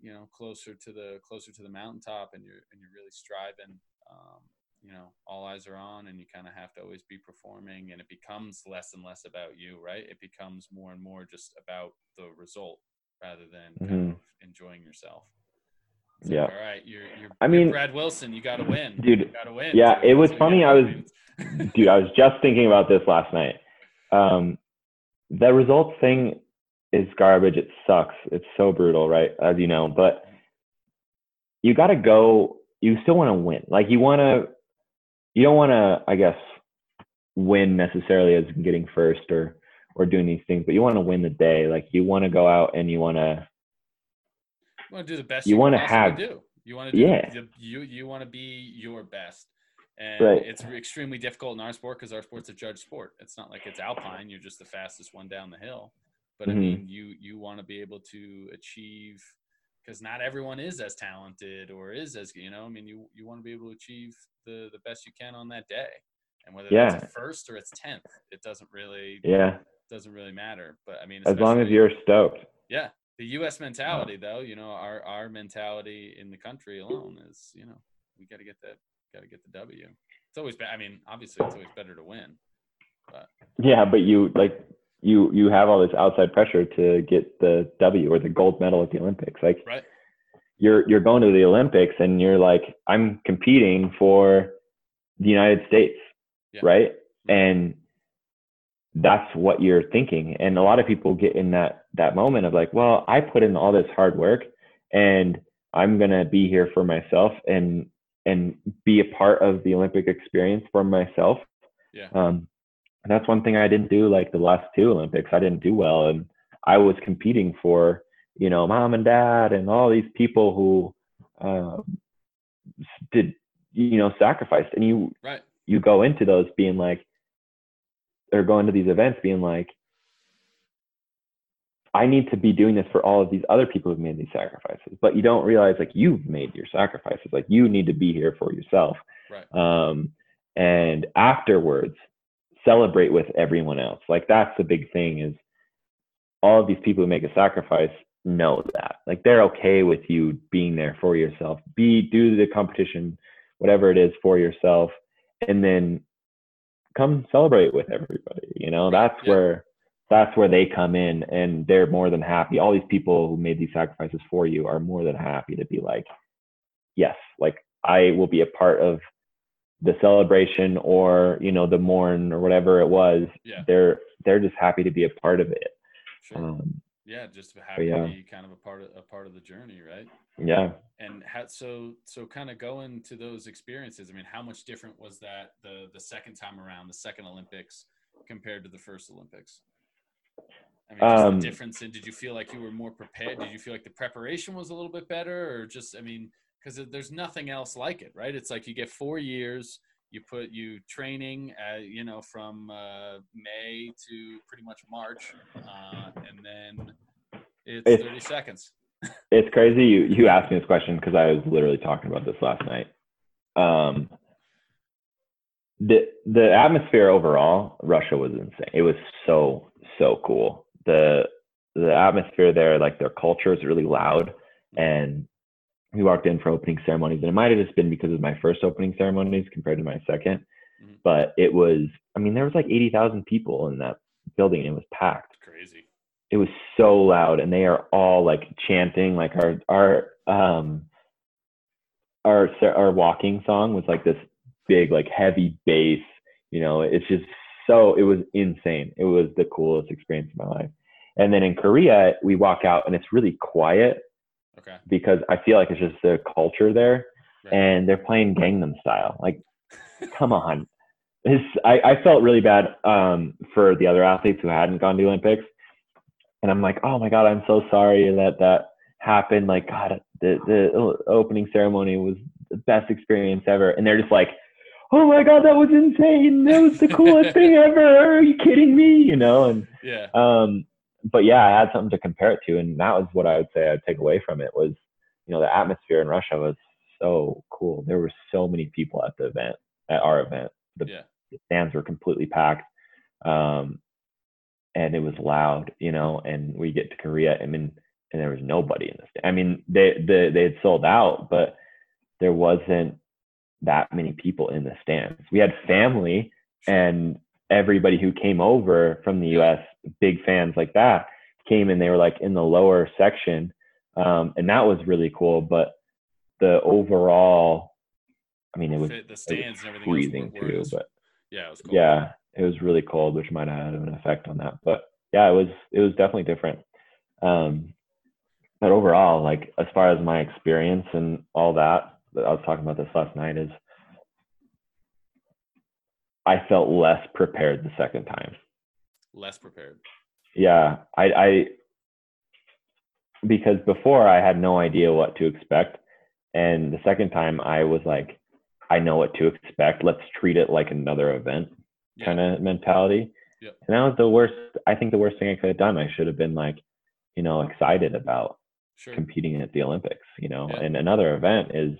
Speaker 1: you know closer to the closer to the mountaintop and you're and you're really striving. Um, you know, all eyes are on, and you kind of have to always be performing, and it becomes less and less about you, right? It becomes more and more just about the result rather than kind
Speaker 2: Mhm.
Speaker 1: of enjoying yourself. It's
Speaker 2: Yeah.
Speaker 1: Like, all right, you're you're.
Speaker 2: I
Speaker 1: you're
Speaker 2: mean,
Speaker 1: Brad Wilson. You got to win,
Speaker 2: dude,
Speaker 1: You got to win.
Speaker 2: yeah, it was funny, I was- (laughs) dude, I was just thinking about this last night. Um, the results thing is garbage. It sucks. It's so brutal, right? As you know, but you got to go. You still want to win. Like you want to. You don't want to, I guess, win necessarily as getting first or or doing these things, but you want to win the day. Like you want to go out and you want to.
Speaker 1: You want to do the best
Speaker 2: You
Speaker 1: you,
Speaker 2: wanna have-
Speaker 1: do. You want to do
Speaker 2: Yeah.
Speaker 1: the, you you want to be your best. And
Speaker 2: Right.
Speaker 1: it's extremely difficult in our sport because our sport's a judge sport. It's not like it's alpine. You're just the fastest one down the hill. But I
Speaker 2: Mhm.
Speaker 1: mean, you you want to be able to achieve because not everyone is as talented or is as you know. I mean, you you want to be able to achieve the the best you can on that day. and whether
Speaker 2: Yeah.
Speaker 1: it's first or it's tenth, it doesn't really
Speaker 2: Yeah.
Speaker 1: Doesn't really matter. But I mean,
Speaker 2: As long as you're stoked.
Speaker 1: yeah, the U.S. mentality though, you know, our our mentality in the country alone is, you know, we got to get that, got to get the W. It's always been. I mean, obviously, it's always better to win.
Speaker 2: But Yeah, but you like you you have all this outside pressure to get the W or the gold medal at the Olympics. Like
Speaker 1: Right.
Speaker 2: you're you're going to the Olympics and you're like, I'm competing for the United States,
Speaker 1: Yeah.
Speaker 2: right? Mm-hmm. And that's what you're thinking. And a lot of people get in that that moment of like, well, I put in all this hard work and I'm gonna be here for myself and and be a part of the Olympic experience for myself.
Speaker 1: Yeah.
Speaker 2: Um, and that's one thing I didn't do like the last two Olympics. I didn't do well, and I was competing for you know mom and dad and all these people who uh, did you know sacrificed, and you
Speaker 1: Right.
Speaker 2: you go into those being like, or going to these events being like, I need to be doing this for all of these other people who've made these sacrifices, but you don't realize like you've made your sacrifices. Like you need to be here for yourself.
Speaker 1: Right.
Speaker 2: Um, and afterwards, celebrate with everyone else. Like that's the big thing is all of these people who make a sacrifice know that. Like they're okay with you being there for yourself. Be do the competition, whatever it is for yourself, and then come celebrate with everybody. You know, that's
Speaker 1: yeah.
Speaker 2: where that's where they come in and they're more than happy. All these people who made these sacrifices for you are more than happy to be like, yes, like I will be a part of the celebration or you know the mourn or whatever it was.
Speaker 1: Yeah.
Speaker 2: They're they're just happy to be a part of it.
Speaker 1: Sure.
Speaker 2: Um,
Speaker 1: yeah, just happy
Speaker 2: yeah.
Speaker 1: to be kind of a part of a part of the journey, right?
Speaker 2: yeah.
Speaker 1: and how, so so kind of going to those experiences i mean how much different was that the the second time around the second olympics compared to the first olympics i mean just
Speaker 2: Um,
Speaker 1: the difference in did you feel like you were more prepared did you feel like the preparation was a little bit better or just i mean because there's nothing else like it right it's like you get four years you put you training uh, you know from uh, may to pretty much march uh, and then it's
Speaker 2: It's-
Speaker 1: 30 seconds (laughs)
Speaker 2: It's crazy you you asked me this question because I was literally talking about this last night. Um, the the atmosphere overall, Russia was insane. It was so so cool. The the atmosphere there, like their culture is really loud, and we walked in for opening ceremonies, and it might have just been because of my first opening ceremonies compared to my 2nd
Speaker 1: Mhm.
Speaker 2: but it was. I mean, there was like eighty thousand people in that building. and It was packed
Speaker 1: it's crazy
Speaker 2: it was so loud and they are all like chanting like our our um our our walking song was like this big like heavy bass you know it's just so it was insane it was the coolest experience of my life and then in korea we walk out and it's really quiet
Speaker 1: okay.
Speaker 2: because i feel like it's just the culture there
Speaker 1: Right.
Speaker 2: and they're playing gangnam style. Like come on. This I, I felt really bad um for the other athletes who hadn't gone to the olympics and i'm like oh my god i'm so sorry that that happened like god the the opening ceremony was the best experience ever. And they're just like oh my god that was insane. That was the coolest thing (laughs) ever. Are you kidding me? You know and
Speaker 1: yeah.
Speaker 2: um, but yeah, I had something to compare it to, and that was what I would say I'd take away from it was, you know, the atmosphere in Russia was so cool. There were so many people at the event, at our event. The,
Speaker 1: Yeah.
Speaker 2: the stands were completely packed, um, and it was loud, you know. And we get to Korea, I mean, and there was nobody in the stand. I mean, they they they had sold out, but there wasn't that many people in the stands. We had family and everybody who came over from the US, big fans like that, came and they were like in the lower section. Um, and that was really cool. But the overall, I mean, it was,
Speaker 1: the stands
Speaker 2: was
Speaker 1: and everything else
Speaker 2: freezing too. But
Speaker 1: yeah, it was cool.
Speaker 2: yeah, it was really cold, which might have had an effect on that. But yeah, it was it was definitely different. Um, but overall, like as far as my experience and all that, that I was talking about this last night is I felt less prepared the second time.
Speaker 1: less prepared.
Speaker 2: Yeah, I, I because before I had no idea what to expect, and the second time I was like, I know what to expect. Let's treat it like another event
Speaker 1: Yeah.
Speaker 2: kind of mentality.
Speaker 1: Yep.
Speaker 2: And that was the worst. I think the worst thing I could have done. I should have been like, you know, excited about
Speaker 1: Sure.
Speaker 2: competing at the Olympics. You know,
Speaker 1: Yeah.
Speaker 2: and another event is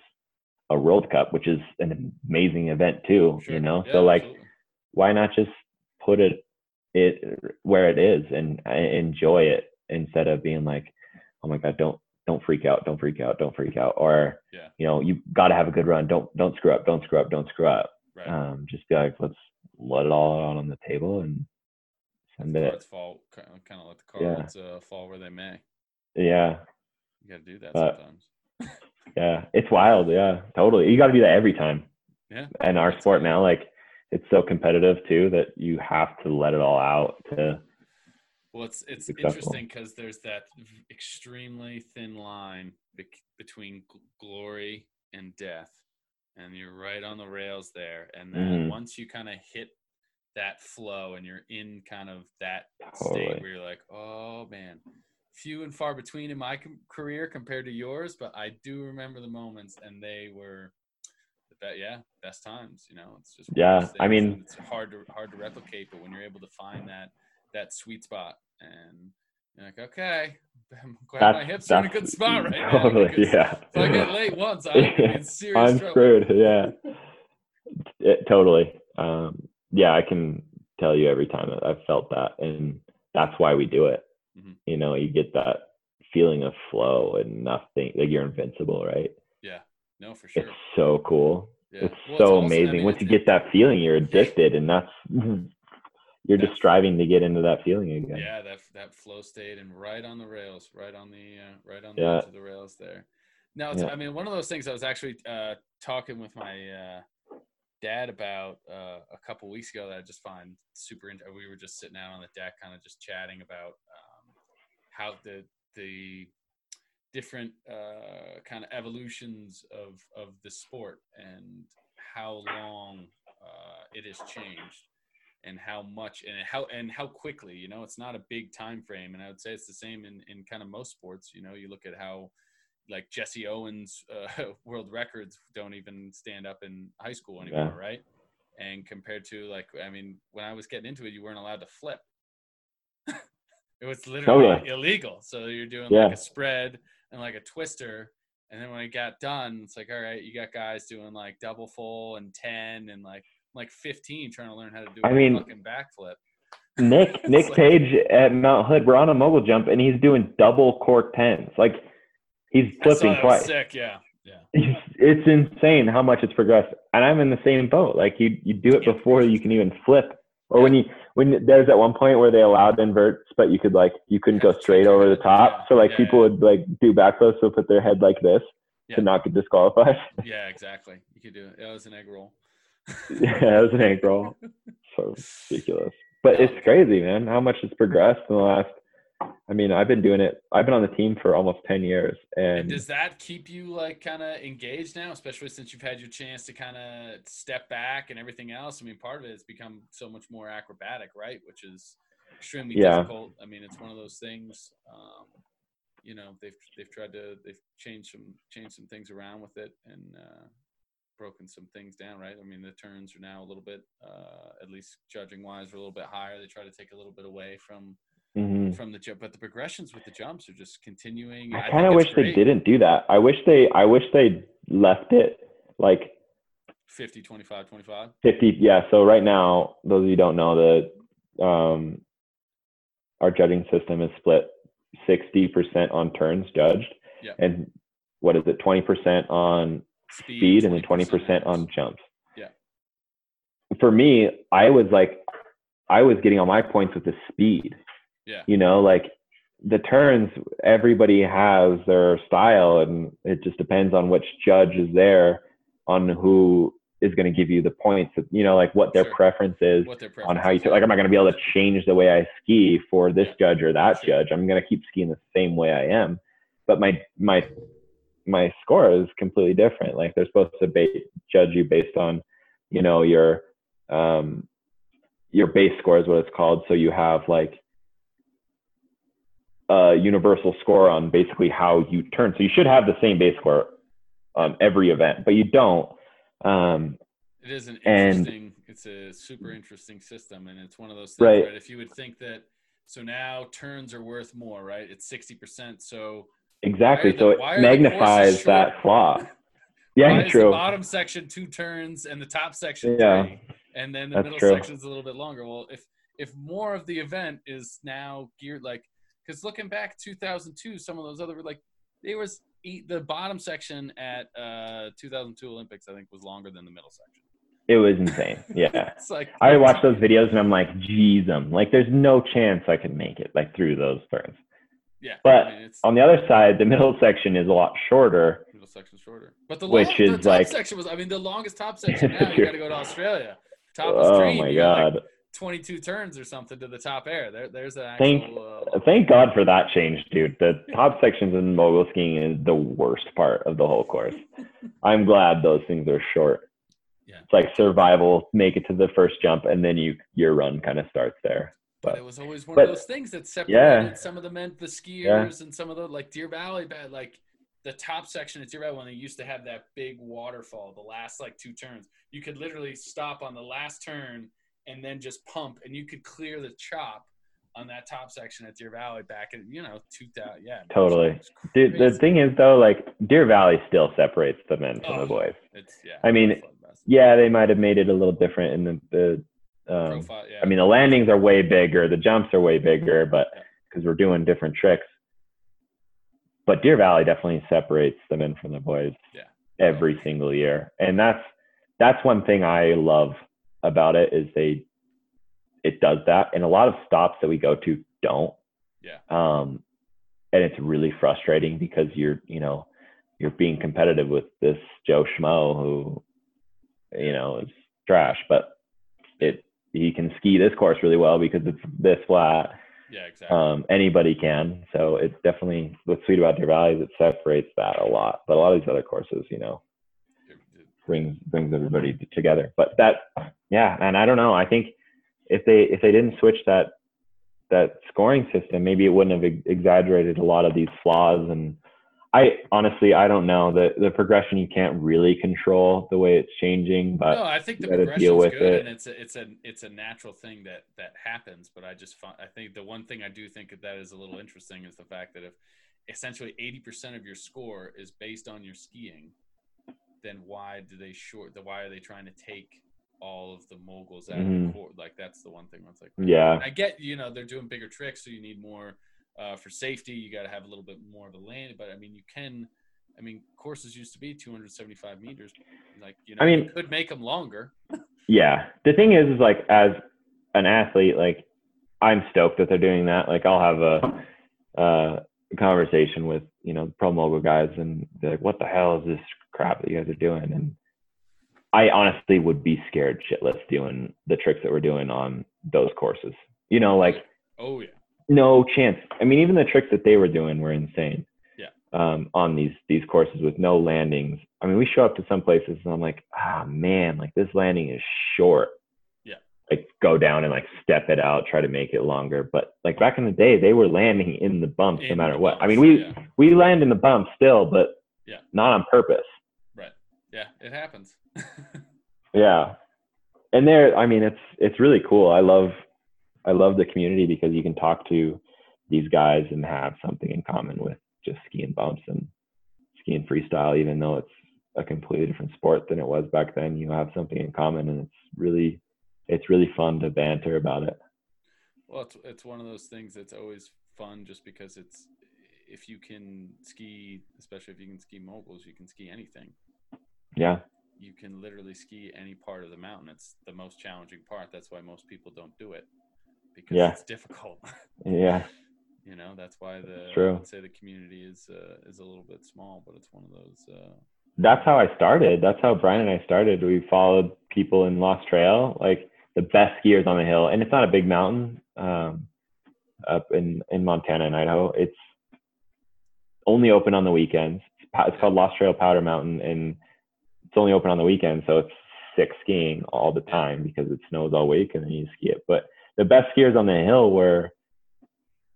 Speaker 2: a World Cup, which is an amazing event too.
Speaker 1: Sure.
Speaker 2: You know,
Speaker 1: Yeah,
Speaker 2: so like
Speaker 1: absolutely.
Speaker 2: Why not just put it it where it is and enjoy it instead of being like, oh my god, don't don't freak out, don't freak out, don't freak out, or
Speaker 1: Yeah.
Speaker 2: you know you got to have a good run. Don't don't screw up, don't screw up, don't screw up.
Speaker 1: Right.
Speaker 2: Um, just be like, let's let it all out on the table and send it.
Speaker 1: cards fall, kind of let the
Speaker 2: Yeah.
Speaker 1: uh, fall where they may.
Speaker 2: Yeah,
Speaker 1: You got to do that sometimes. (laughs)
Speaker 2: yeah, it's wild. Yeah, totally. You got to do that every time.
Speaker 1: Yeah.
Speaker 2: And our sport now, like it's so competitive too that you have to let it all out to
Speaker 1: Well, it's it's
Speaker 2: successful.
Speaker 1: interesting because there's that extremely thin line between glory and death, and you're right on the rails there. And then
Speaker 2: Mhm.
Speaker 1: once you kind of hit that flow and you're in kind of that
Speaker 2: Totally.
Speaker 1: state where you're like, oh man, few and far between in my career compared to yours, but I do remember the moments, and they were. Yeah, best times. You know, it's just
Speaker 2: Yeah, I mean-
Speaker 1: it's hard to hard to replicate. But when you're able to find that that sweet spot and you're like, okay, I'm glad my hips are in a good spot right
Speaker 2: totally,
Speaker 1: because
Speaker 2: yeah.
Speaker 1: If I get late once, I'm (laughs) in serious
Speaker 2: I'm
Speaker 1: trouble.
Speaker 2: screwed. Yeah, it, totally. Um, yeah, I can tell you every time that I've felt that, and that's why we do it.
Speaker 1: Mhm.
Speaker 2: You know, you get that feeling of flow and nothing like you're invincible, right?
Speaker 1: No, for sure.
Speaker 2: It's so cool.
Speaker 1: Yeah.
Speaker 2: It's
Speaker 1: Well,
Speaker 2: so
Speaker 1: also- I
Speaker 2: amazing.
Speaker 1: mean,
Speaker 2: Once you get that feeling, you're addicted, and that's (laughs) you're just striving to get into that feeling again.
Speaker 1: yeah that that flow state and right on the rails right on the uh, right on the
Speaker 2: Yeah.
Speaker 1: edge of the rails there now it's, i mean one of those things i was actually uh, talking with my uh, dad about uh, a couple weeks ago that i just find super int- we were just sitting out on the deck kind of just chatting about um, how the the different uh, kind of evolutions of of the sport and how long uh, it has changed and how much and how and how quickly you know? It's not a big time frame and i would say it's the same in in kind of most sports you know? You look at how like jesse owens (laughs) uh, world records don't even stand up in high school anymore right? And compared to like i mean when i was getting into it you weren't allowed to flip. (laughs) It was literally
Speaker 2: Totally.
Speaker 1: illegal. So you're doing
Speaker 2: Yeah.
Speaker 1: like a spread and like a twister and then when it got done it's like all right you got guys doing like double full and 10 and like like 15 trying to learn how to do a
Speaker 2: I mean-
Speaker 1: fucking backflip
Speaker 2: Nick Nick (laughs)
Speaker 1: like-
Speaker 2: Page at Mount Hood, we're on a mogul jump, and he's doing double cork tens. Like he's flipping twice.
Speaker 1: sick yeah yeah (laughs)
Speaker 2: It's, it's insane how much it's progressed, and I'm in the same boat. Like you, you do it
Speaker 1: Yeah.
Speaker 2: before you can even flip, or when you when there's at one point where they allowed inverts, but you could like you couldn't
Speaker 1: Yeah,
Speaker 2: go straight over the top.
Speaker 1: yeah,
Speaker 2: So like
Speaker 1: yeah,
Speaker 2: people
Speaker 1: yeah.
Speaker 2: would like do backflips, so put their head like this
Speaker 1: Yeah.
Speaker 2: to not get disqualified. (laughs)
Speaker 1: yeah exactly you could do it it was an egg roll (laughs)
Speaker 2: yeah, it was an egg roll. (laughs) So ridiculous. But it's crazy, man, how much it's progressed in the last. I mean, I've been doing it. I've been on the team for almost ten years,
Speaker 1: and
Speaker 2: and
Speaker 1: does that keep you like kind of engaged now especially since you've had your chance to kind of step back and everything else i mean part of it has become so much more acrobatic right which is extremely
Speaker 2: Yeah.
Speaker 1: difficult i mean it's one of those things um, you know they've they've tried to they've changed some changed some things around with it and uh, broken some things down right i mean the turns are now a little bit uh, at least judging wise are a little bit higher they try to take a little bit away from
Speaker 2: Mhm.
Speaker 1: from the jump but the progressions with the jumps are just continuing
Speaker 2: I kind of wish they didn't do that. I wish they. I wish they left it like
Speaker 1: 50 25 25
Speaker 2: 50 yeah so right now those of you who don't know the um our judging system is split 60% on turns judged
Speaker 1: Yeah.
Speaker 2: and what is it 20% on speed and then 20% on jumps
Speaker 1: Yeah.
Speaker 2: for me i was like i was getting all my points with the speed
Speaker 1: Yeah.
Speaker 2: you know like the turns everybody has their style and it just depends on which judge is there on who is going to give you the points that you know like what their
Speaker 1: Sure.
Speaker 2: preference is
Speaker 1: their
Speaker 2: on how you like i'm not going to be able to change the way i ski for this
Speaker 1: Yeah.
Speaker 2: judge or that
Speaker 1: Sure.
Speaker 2: judge i'm going to keep skiing the same way i am but my my my score is completely different like they're supposed to ba- judge you based on you know your um your base score is what it's called so you have like a universal score on basically how you turn so you should have the same base score on every event but you don't um
Speaker 1: it is an interesting it's a super interesting system and it's one of those things right.
Speaker 2: Right.
Speaker 1: if you would think that so now turns are worth more right it's 60% so
Speaker 2: exactly
Speaker 1: the-
Speaker 2: so it
Speaker 1: why are the courses
Speaker 2: magnifies that flaw (laughs) yeah true
Speaker 1: the bottom section two turns and the top section
Speaker 2: Yeah.
Speaker 1: three and then the
Speaker 2: That's
Speaker 1: middle
Speaker 2: true.
Speaker 1: section is a little bit longer. Well, if if more of the event is now geared like, because looking back 2002, some of those other like there was the bottom section at uh 2002 Olympics I think was longer than the middle section.
Speaker 2: It was insane. Yeah. (laughs)
Speaker 1: It's like
Speaker 2: I watch those videos and I'm like, geez, I'm like, there's no chance I can make it like through those turns.
Speaker 1: Yeah,
Speaker 2: But
Speaker 1: I mean,
Speaker 2: On the other side, the middle section is a lot shorter.
Speaker 1: middle section shorter, but the
Speaker 2: Which
Speaker 1: long, the
Speaker 2: is
Speaker 1: top
Speaker 2: like-
Speaker 1: section was I mean the longest top section now you (laughs) got to go to Australia. Top
Speaker 2: Oh my
Speaker 1: got, like,
Speaker 2: god!
Speaker 1: 22 turns or something to the top air. There, there's an
Speaker 2: Thank-
Speaker 1: Uh,
Speaker 2: Thank God for that change, dude. The top (laughs) sections in mogul skiing is the worst part of the whole course. (laughs) I'm glad those things are short.
Speaker 1: Yeah.
Speaker 2: It's like survival, make it to the first jump, and then you your run kind of starts there.
Speaker 1: but
Speaker 2: But
Speaker 1: it was always one
Speaker 2: but-
Speaker 1: of those things that separated
Speaker 2: Yeah.
Speaker 1: some of the men, the skiers, and some of the like Deer Valley, bad like the top section at Deer Valley when they used to have that big waterfall, the last like two turns, you could literally stop on the last turn and then just pump, and you could clear the chop on that top section at Deer Valley back in you know 2000. Yeah,
Speaker 2: Totally.
Speaker 1: was
Speaker 2: the, thing is though, like Deer Valley still separates the men from
Speaker 1: Oh.
Speaker 2: the boys.
Speaker 1: It's yeah.
Speaker 2: I mean,
Speaker 1: it's the best.
Speaker 2: Yeah, they might have made it a little different in the the. Um,
Speaker 1: Profile, yeah.
Speaker 2: I mean, the landings are way bigger, the jumps are way bigger, but
Speaker 1: Yeah.
Speaker 2: because we're doing different tricks. But Deer Valley definitely separates the men from the boys
Speaker 1: Yeah.
Speaker 2: every single year, and that's that's one thing I love about it is they it does that, and a lot of stops that we go to don't.
Speaker 1: Yeah.
Speaker 2: Um, and it's really frustrating because you're you know you're being competitive with this Joe Schmo who you know is trash, but it he can ski this course really well because it's this flat.
Speaker 1: yeah, exactly.
Speaker 2: Um, anybody can. So it's definitely what's sweet about Deer Valley is it separates that a lot. But a lot of these other courses, you know, brings brings everybody together. But that, yeah, and I don't know. I think if they if they didn't switch that that scoring system, maybe it wouldn't have exaggerated a lot of these flaws. And I honestly, I don't know the the progression. You can't really control the way it's changing, but
Speaker 1: no, I think the
Speaker 2: deal with
Speaker 1: good,
Speaker 2: it.
Speaker 1: and it's a, it's a it's a natural thing that that happens. But I just find, I think the one thing I do think that is a little interesting is the fact that if essentially eighty percent of your score is based on your skiing, then why do they short? The why are they trying to take all of the moguls out of
Speaker 2: Mhm.
Speaker 1: the court? Like that's the one thing that's like.
Speaker 2: yeah,
Speaker 1: I get you know they're doing bigger tricks, so you need more uh, for safety. You got to have a little bit more of a lane, but I mean you can. I mean, courses used to be 275 meters. Like you know,
Speaker 2: I mean-
Speaker 1: could make them longer. (laughs)
Speaker 2: yeah. The thing is, is like as an athlete, like I'm stoked that they're doing that. Like I'll have a, uh, conversation with you know pro mogul guys and be like, "What the hell is this crap that you guys are doing?" And I honestly would be scared shitless doing the tricks that we're doing on those courses. You know, like
Speaker 1: Oh yeah,
Speaker 2: no chance. I mean, even the tricks that they were doing were insane.
Speaker 1: Yeah.
Speaker 2: Um, on these these courses with no landings. I mean, we show up to some places and I'm like, ah man, like this landing is short.
Speaker 1: Yeah.
Speaker 2: Like go down and like step it out, try to make it longer. But like back in the day, they were landing in the bumps no matter what. I mean, we
Speaker 1: yeah.
Speaker 2: we land in the bumps still, but
Speaker 1: Yeah.
Speaker 2: not on purpose.
Speaker 1: right. Yeah, it happens. (laughs)
Speaker 2: Yeah. And there, I mean, it's it's really cool. I love I love the community because you can talk to these guys and have something in common with just skiing bumps and skiing freestyle, even though it's a completely different sport than it was back then. You have something in common, and it's really it's really fun to banter about it.
Speaker 1: well, it's it's one of those things that's always fun, just because it's if you can ski, especially if you can ski moguls, you can ski anything.
Speaker 2: Yeah,
Speaker 1: You can literally ski any part of the mountain. It's the most challenging part. That's why most people don't do it because
Speaker 2: Yeah.
Speaker 1: it's difficult. (laughs)
Speaker 2: yeah,
Speaker 1: you know that's why the
Speaker 2: true.
Speaker 1: I'd say the community is uh, is a little bit small, but it's one of those. Uh,
Speaker 2: that's how I started. That's how Bryon and I started. We followed people in Lost Trail, like the best skiers on the hill, and it's not a big mountain um, up in in Montana and Idaho. It's only open on the weekends. It's, it's called Lost Trail Powder Mountain, and it's only open on the weekend, so it's sick skiing all the time because it snows all week and then you ski it. But the best skiers on the hill were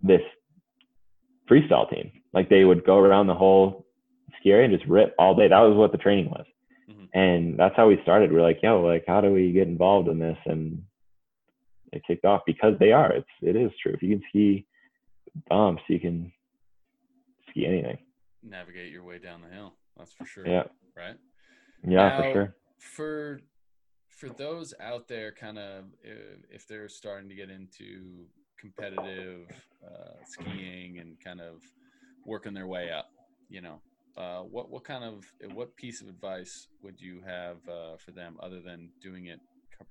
Speaker 2: this freestyle team. Like they would go around the whole ski area and just rip all day. That was what the training was.
Speaker 1: Mhm.
Speaker 2: And that's how we started. We're like, yo, like how do we get involved in this? And it kicked off because they are. It's it is true. If you can ski bumps, you can ski anything.
Speaker 1: navigate your way down the hill. That's for sure.
Speaker 2: Yeah.
Speaker 1: Right.
Speaker 2: Yeah, for sure.
Speaker 1: For for those out there, kind of if they're starting to get into competitive uh, skiing and kind of working their way up, you know, uh, what what kind of what piece of advice would you have uh, for them other than doing it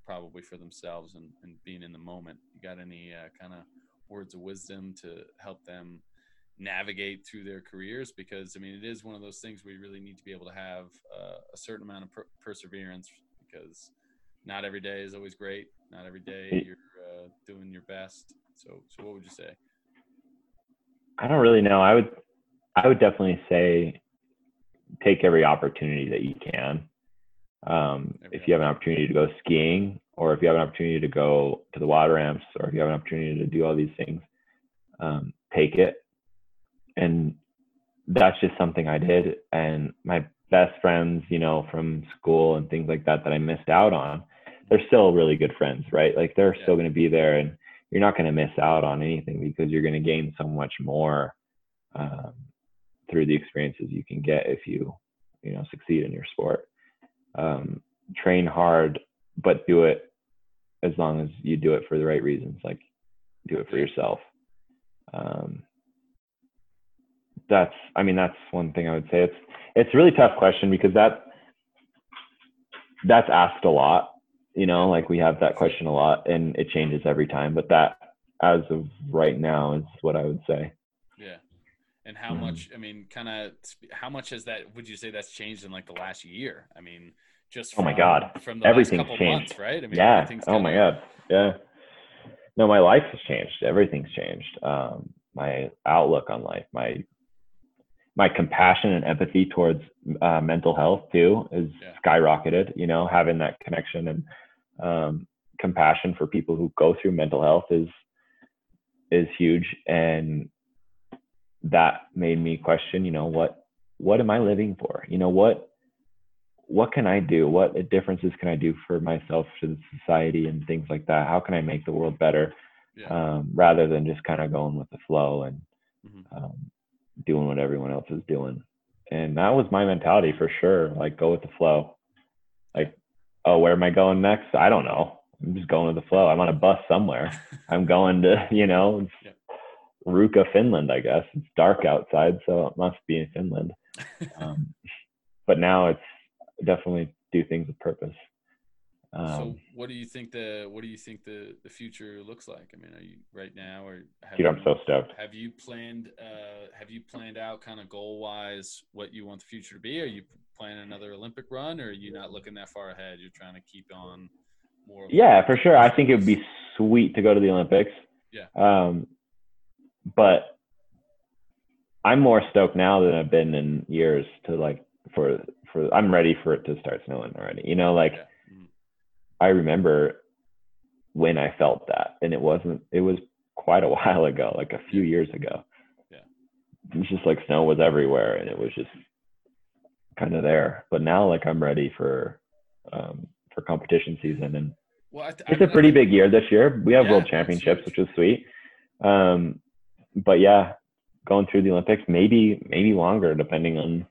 Speaker 1: probably for themselves and, and being in the moment? You got any uh, kind of words of wisdom to help them navigate through their careers? Because I mean, it is one of those things where you really need to be able to have uh, a certain amount of per- perseverance because not every day is always great. Not every day you're uh, doing your best. So, so what would you say?
Speaker 2: I don't really know. I would, I would definitely say, take every opportunity that you can. Um, if you have an opportunity to go skiing, or if you have an opportunity to go to the water ramps, or if you have an opportunity to do all these things, um, take it. And that's just something I did. And my best friends, you know, from school and things like that that I missed out on, they're still really good friends, right? Like they're yeah. still going to be there, and you're not going to miss out on anything because you're going to gain so much more um, through the experiences you can get if you, you know, succeed in your sport um, train hard, but do it as long as you do it for the right reasons, like do it for yourself. Um, that's, I mean, that's one thing I would say. It's, it's a really tough question because that, that's asked a lot, you know, like we have that question a lot and it changes every time, but that as of right now is what I would say. Yeah.
Speaker 1: And how mm-hmm. much i mean kind of how much has that would you say that's changed in like the last year? I mean just
Speaker 2: from, oh my god.
Speaker 1: from the everything's changed. months, right?
Speaker 2: I mean, yeah. oh my god. Yeah. No my life has changed. Everything's changed. Um, my outlook on life my my compassion and empathy towards uh, mental health too is yeah. skyrocketed you know having that connection and um, compassion for people who go through mental health is is huge and that made me question, you know, what what am I living for? You know, what what can I do? What differences can I do for myself, for the society, and things like that? How can I make the world better, yeah. um, rather than just kind of going with the flow and mm-hmm. um, doing what everyone else is doing? And that was my mentality for sure. Like, go with the flow. Like, oh, where am I going next? I don't know. I'm just going with the flow. I'm on a bus somewhere. (laughs) I'm going to, you know, yeah. Ruka, Finland, I guess. It's dark outside, so it must be in Finland. (laughs) Um, but now it's definitely do things with purpose.
Speaker 1: Um, so, what do you think the what do you think the the future looks like? I mean, are you right now, or
Speaker 2: dude, you, I'm so stoked.
Speaker 1: Have you planned? Uh, have you planned out kind of goal wise what you want the future to be? Are you planning another Olympic run, or are you not looking that far ahead? You're trying to keep on more.
Speaker 2: Yeah, for sure. I think it would be sweet to go to the Olympics.
Speaker 1: Yeah.
Speaker 2: Um, but I'm more stoked now than I've been in years to like for for I'm ready for it to start snowing already. You know, like yeah. I remember when I felt that, and it wasn't. It was quite a (laughs) while ago, like a few years ago.
Speaker 1: Yeah,
Speaker 2: it was just like snow was everywhere, and it was just kind of there. But now, like I'm ready for um for competition season, and well, th- it's a pretty big year this year. We have yeah, world championships, which is sweet. Um, but yeah, going through the Olympics, maybe maybe longer depending on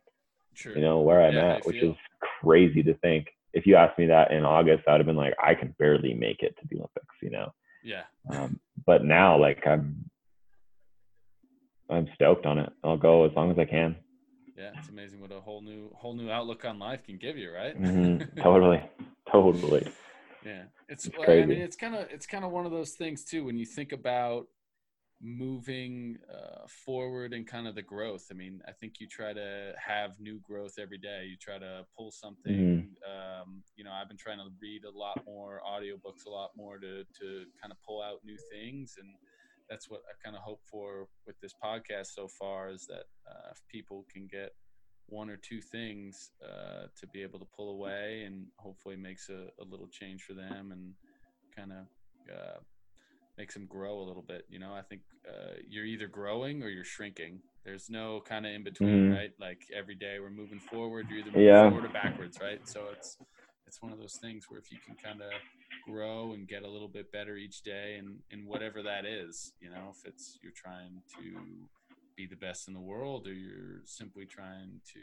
Speaker 2: sure. you know where I'm yeah, at, which is crazy to think. If you asked me that in August, I'd have been like, I can barely make it to the Olympics, you know.
Speaker 1: Yeah.
Speaker 2: Um, but now, like, I'm I'm stoked on it. I'll go as long as I can.
Speaker 1: Yeah, it's amazing what a whole new whole new outlook on life can give you, right?
Speaker 2: mm-hmm. (laughs) Totally, totally.
Speaker 1: Yeah, it's, it's crazy. I mean, it's kind of it's kind of one of those things too. When you think about moving uh, forward and kind of the growth. I mean, I think you try to have new growth every day. You try to pull something. Mm-hmm. Um, you know, I've been trying to read a lot more audiobooks, a lot more to to kind of pull out new things, and that's what I kind of hope for with this podcast so far is that uh, if people can get one or two things uh, to be able to pull away and hopefully makes a, a little change for them and kind of uh, makes them grow a little bit. You know, I think uh, you're either growing or you're shrinking. There's no kind of in between, mm. right? Like every day we're moving forward. You're either moving yeah. forward or backwards, right? So it's it's one of those things where if you can kind of grow and get a little bit better each day, and and whatever that is, you know, if it's you're trying to be the best in the world or you're simply trying to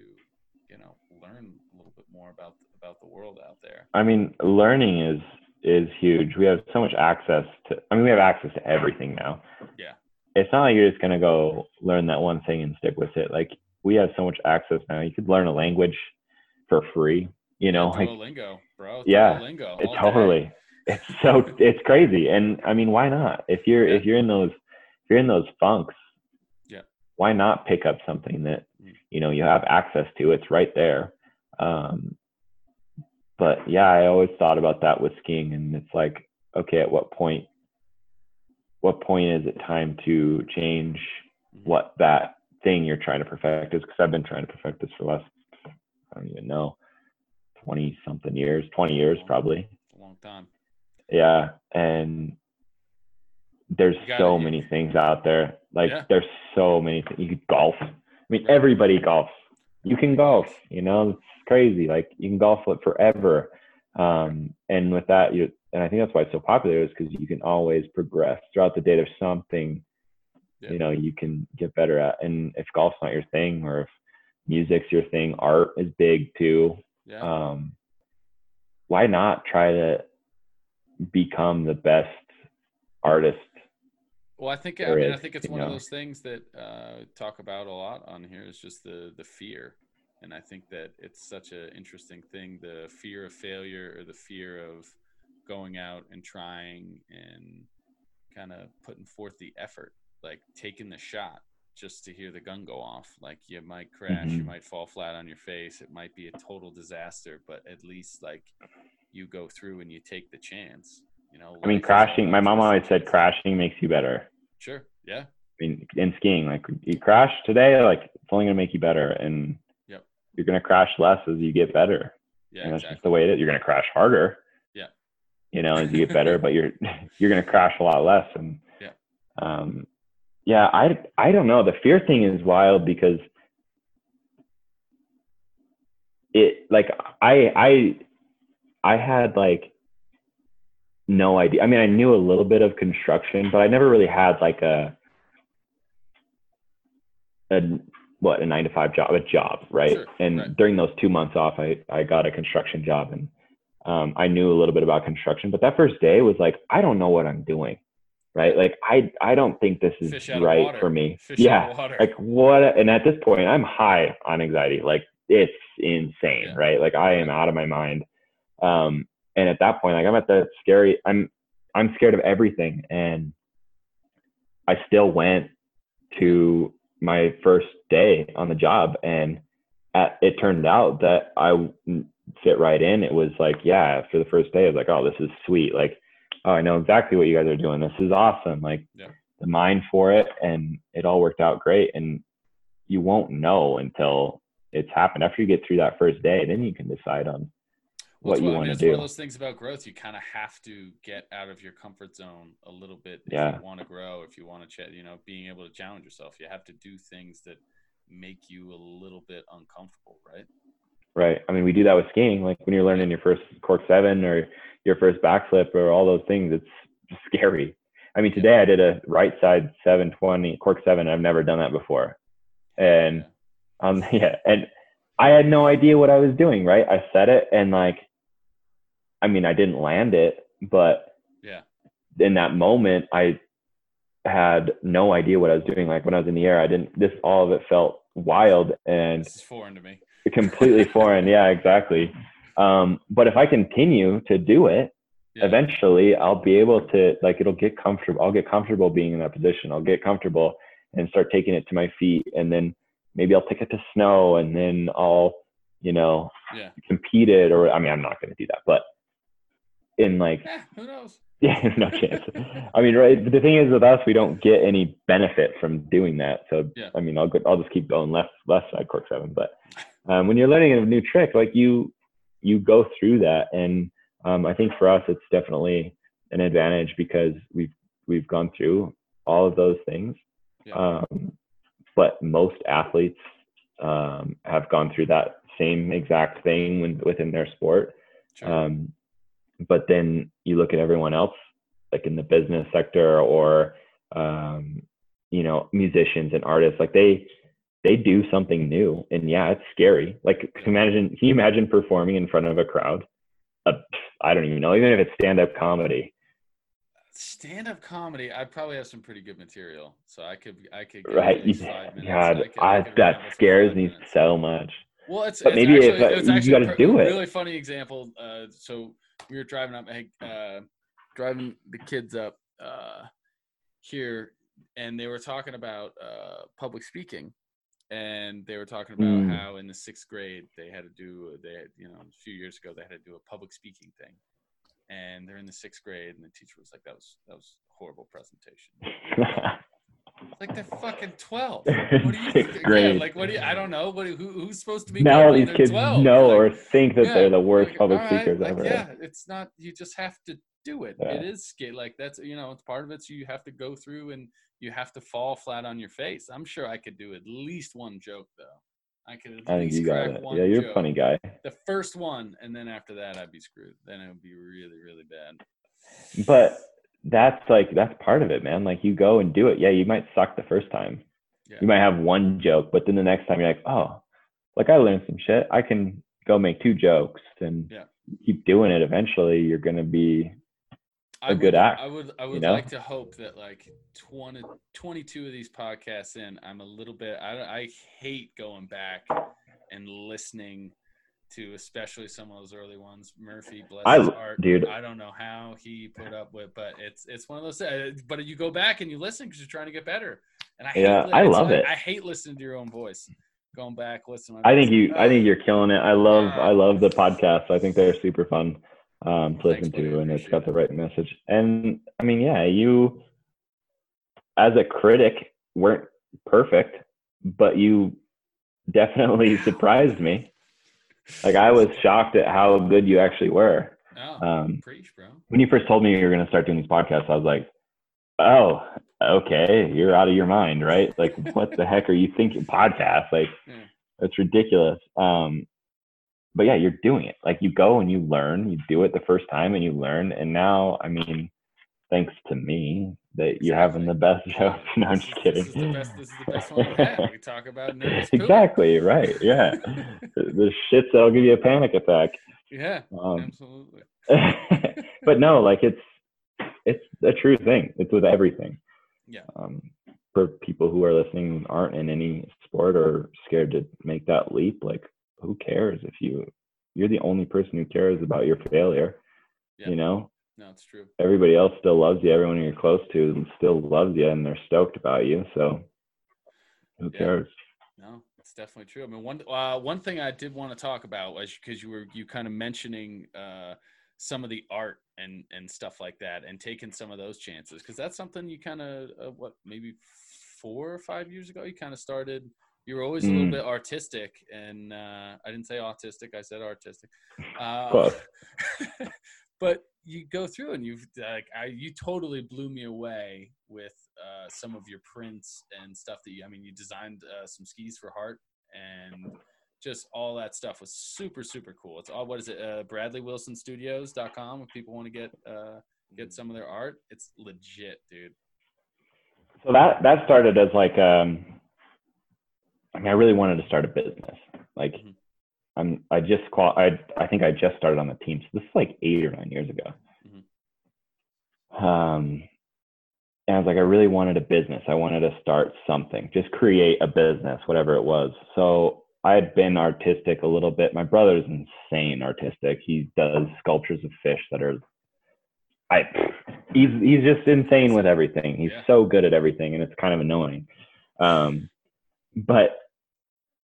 Speaker 1: you know learn a little bit more about about the world out there.
Speaker 2: I mean, learning is is huge. We have so much access to. I mean, we have access to everything now.
Speaker 1: Yeah.
Speaker 2: It's not like you're just gonna go learn that one thing and stick with it. Like we have so much access now. You could learn a language for free. You know,
Speaker 1: yeah,
Speaker 2: like
Speaker 1: Duolingo, bro.
Speaker 2: Yeah,
Speaker 1: Duolingo
Speaker 2: it's
Speaker 1: all day.
Speaker 2: totally. It's so it's crazy, and I mean, why not? If you're
Speaker 1: Yeah.
Speaker 2: if you're in those if you're in those funks,
Speaker 1: Yeah.
Speaker 2: why not pick up something that
Speaker 1: Mm.
Speaker 2: you know you have access to? It's right there. Um, but yeah, I always thought about that with skiing, and it's like, okay, at what point? What point is it time to change
Speaker 1: Mhm.
Speaker 2: what that thing you're trying to perfect is? Because I've been trying to perfect this for the last, I don't even know, twenty something years, twenty years probably
Speaker 1: a long time.
Speaker 2: yeah and there's so many things out there like
Speaker 1: Yeah.
Speaker 2: there's so many things you could golf i mean everybody golfs you can golf you know it's crazy like you can golf it forever um and with that you and i think that's why it's so popular is because you can always progress throughout the day there's something
Speaker 1: Yeah.
Speaker 2: you know you can get better at and if golf's not your thing or if music's your thing art is big too
Speaker 1: Yeah.
Speaker 2: um, why not try to become the best artist?
Speaker 1: Well, I think I mean I think it's
Speaker 2: you
Speaker 1: one of those things that uh, talk about a lot on here is just the the fear, and I think that it's such an interesting thing the fear of failure or the fear of going out and trying and kind of putting forth the effort, like taking the shot just to hear the gun go off. Like you might crash, you
Speaker 2: Mhm.
Speaker 1: might fall flat on your face, it might be a total disaster, but at least like you go through and you take the chance. You know,
Speaker 2: I mean,
Speaker 1: life is all
Speaker 2: crashing. My mom always said crashing makes you better.
Speaker 1: Sure. Yeah.
Speaker 2: I mean, in skiing, like you crash today, like it's only gonna make you better, and
Speaker 1: Yep.
Speaker 2: you're gonna crash less as you get better.
Speaker 1: Yeah.
Speaker 2: and that's just the way it is. You're gonna crash harder.
Speaker 1: Yeah.
Speaker 2: You know, as you get better, but you're (laughs) you're gonna crash a lot less. And
Speaker 1: Yeah.
Speaker 2: um, yeah, I I don't know. The fear thing is wild because it like I I I had like no idea. I mean, I knew a little bit of construction, but I never really had like a a what a nine to five job, a job, right?
Speaker 1: Sure,
Speaker 2: and
Speaker 1: right.
Speaker 2: during those two months off, I I got a construction job, and um, I knew a little bit about construction. But that first day was like, I don't know what I'm doing, right? Like I I don't think this is right for me.
Speaker 1: Fish
Speaker 2: yeah,
Speaker 1: out of water.
Speaker 2: like what? And at this point, I'm high on anxiety. Like it's insane,
Speaker 1: Yeah.
Speaker 2: right? Like I am out of my mind. Um, and at that point, like I'm at the scary. I'm I'm scared of everything, and I still went to my first day on the job, and at, it turned out that I fit right in. It was like, yeah, for the first day, I was like, oh, this is sweet. Like, oh, I know exactly what you guys are doing. This is awesome. Like
Speaker 1: Yeah.
Speaker 2: the mind for it, and it all worked out great. And you won't know until it's happened. After you get through that first day, then you can decide on what
Speaker 1: it's
Speaker 2: you
Speaker 1: one-
Speaker 2: want to
Speaker 1: it's one of those things about growth. You kind of have to get out of your comfort zone a little bit if
Speaker 2: Yeah.
Speaker 1: you want to grow. If you want to, ch- you know, being able to challenge yourself, you have to do things that make you a little bit uncomfortable, right?
Speaker 2: Right. I mean, we do that with skiing. Like when you're learning your first cork seven or your first backflip or all those things, it's scary. I mean, today I did a right side 720 cork seven. I've never done that before. And
Speaker 1: Yeah.
Speaker 2: um, (laughs) yeah, and I had no idea what I was doing. Right. I said it and like, I mean, I didn't land it, but
Speaker 1: yeah,
Speaker 2: in that moment, I had no idea what I was doing. Like when I was in the air, I didn't, this, all of it felt wild and
Speaker 1: this is foreign to me. (laughs)
Speaker 2: completely foreign. Yeah, exactly. Um, but if I continue to do it,
Speaker 1: Yeah.
Speaker 2: eventually I'll be able to like it'll get comfortable. I'll get comfortable being in that position. I'll get comfortable and start taking it to my feet, and then maybe I'll take it to snow, and then I'll you know
Speaker 1: Yeah.
Speaker 2: compete it. Or I mean, I'm not going to do that, but in like
Speaker 1: Eh, who knows? (laughs)
Speaker 2: yeah, no chance. I mean, right. But the thing is, with us, we don't get any benefit from doing that. So,
Speaker 1: Yeah.
Speaker 2: I mean, I'll go, I'll just keep going left, left side cork seven. But um, when you're learning a new trick, like you, you go through that, and um, I think for us, it's definitely an advantage because we've we've gone through all of those things.
Speaker 1: Yeah.
Speaker 2: Um, but most athletes um, have gone through that same exact thing when, within their sport.
Speaker 1: Sure.
Speaker 2: Um, but then you look at everyone else, like in the business sector or, um, you know, musicians and artists, like they, they do something new, and yeah, it's scary. Like, imagine, can you imagine performing in front of a crowd? Uh, I don't even know, even if it's stand up comedy.
Speaker 1: Stand up comedy, I probably have some pretty good material, so I could, I could.
Speaker 2: Right, God, I, I that scares me minutes. so much.
Speaker 1: Well, it's, but it's maybe actually, if, it's you got to do it. Really funny example. Uh, so we were driving up, uh, driving the kids up uh, here, and they were talking about uh, public speaking, and they were talking about mm. how in the sixth grade they had to do they had, you know a few years ago they had to do a public speaking thing, and they're in the sixth grade, and the teacher was like, "That was that was horrible presentation." (laughs) like they're fucking twelve. (laughs) What do you think? Yeah, like what do you? I don't know. What who, who's supposed to be?
Speaker 2: Now all these kids 12? know like, or think that yeah, they're the worst like, public right, speakers
Speaker 1: like,
Speaker 2: ever.
Speaker 1: Yeah, it's not. You just have to do it. Yeah. It is scary. Like that's you know, it's part of it. So you have to go through and you have to fall flat on your face. I'm sure I could do at least one joke though. I could at I least crack it. one.
Speaker 2: Yeah, you're
Speaker 1: joke.
Speaker 2: a funny guy.
Speaker 1: The first one, and then after that, I'd be screwed. Then it would be really, really bad.
Speaker 2: But that's like that's part of it, man. Like you go and do it. Yeah, you might suck the first time. Yeah. You might have one joke, but then the next time you're like, oh, like I learned some shit. I can go make two jokes and
Speaker 1: yeah.
Speaker 2: keep doing it. Eventually, you're gonna be a
Speaker 1: I
Speaker 2: good
Speaker 1: would,
Speaker 2: act.
Speaker 1: I would I would you know? like to hope that like 20, 22 of these podcasts in, I'm a little bit I I hate going back and listening to especially some of those early ones. Murphy, bless I, his heart,
Speaker 2: dude.
Speaker 1: I don't know how he put up with, but it's it's one of those. Uh, but you go back and you listen because you're trying to get better. And I
Speaker 2: yeah, I love it.
Speaker 1: I hate listening to your own voice. Going back, listen.
Speaker 2: I think you. I think you're killing it. I love. Uh, I love the podcast. I think they're super fun um, to listen to, and it's got the right message. And I mean, yeah, you as a critic weren't perfect, but you definitely (laughs) surprised me. Like I was shocked at how good you actually were.
Speaker 1: Oh, um, preach, bro.
Speaker 2: When you first told me you were going to start doing these podcasts, I was like, "Oh, okay, you're out of your mind, right? Like, (laughs) what the heck are you thinking? Podcast? Like, yeah. that's ridiculous." Um, but yeah, you're doing it. Like you go and you learn, you do it the first time and you learn. And now, I mean, thanks to me that exactly. you're having the best (laughs) show. No, I'm just kidding. This is the best,
Speaker 1: this is the best one we. We talk about
Speaker 2: Exactly, right. Yeah. (laughs) the, the shits that'll give you a panic attack.
Speaker 1: Yeah, um, absolutely. (laughs)
Speaker 2: but no, like it's, it's a true thing. It's with everything.
Speaker 1: Yeah.
Speaker 2: Um, for people who are listening aren't in any sport or scared to make that leap, like who cares if you you're the only person who cares about your failure yeah. you know
Speaker 1: no it's true.
Speaker 2: Everybody else still loves you. Everyone you're close to still loves you and they're stoked about you so who yeah. cares?
Speaker 1: No it's definitely true. I mean one uh, one thing i did want to talk about was because you were you kind of mentioning uh, some of the art and and stuff like that and taking some of those chances because that's something you kind of uh, what maybe four or five years ago you kind of started you were always a little mm. bit artistic and uh, i didn't say autistic i said artistic. (laughs) Uh, (laughs) but you go through and you've like I, you totally blew me away with uh, some of your prints and stuff that you i mean you designed uh, some skis for Hart and just all that stuff was super super cool it's all what is it uh, bradleywilsonstudios.com if people want to get uh, get some of their art it's legit dude
Speaker 2: so that that started as like um I mean, I really wanted to start a business. Like, mm-hmm. I'm, I just qual, I, I think I just started on the team. So this is like eight or nine years ago. Mm-hmm. Um, and I was like, I really wanted a business. I wanted to start something, just create a business, whatever it was. So I had been artistic a little bit. My brother's insane artistic. He does sculptures of fish that are, I, he's he's just insane with everything. He's yeah. so good at everything, and it's kind of annoying. Um, but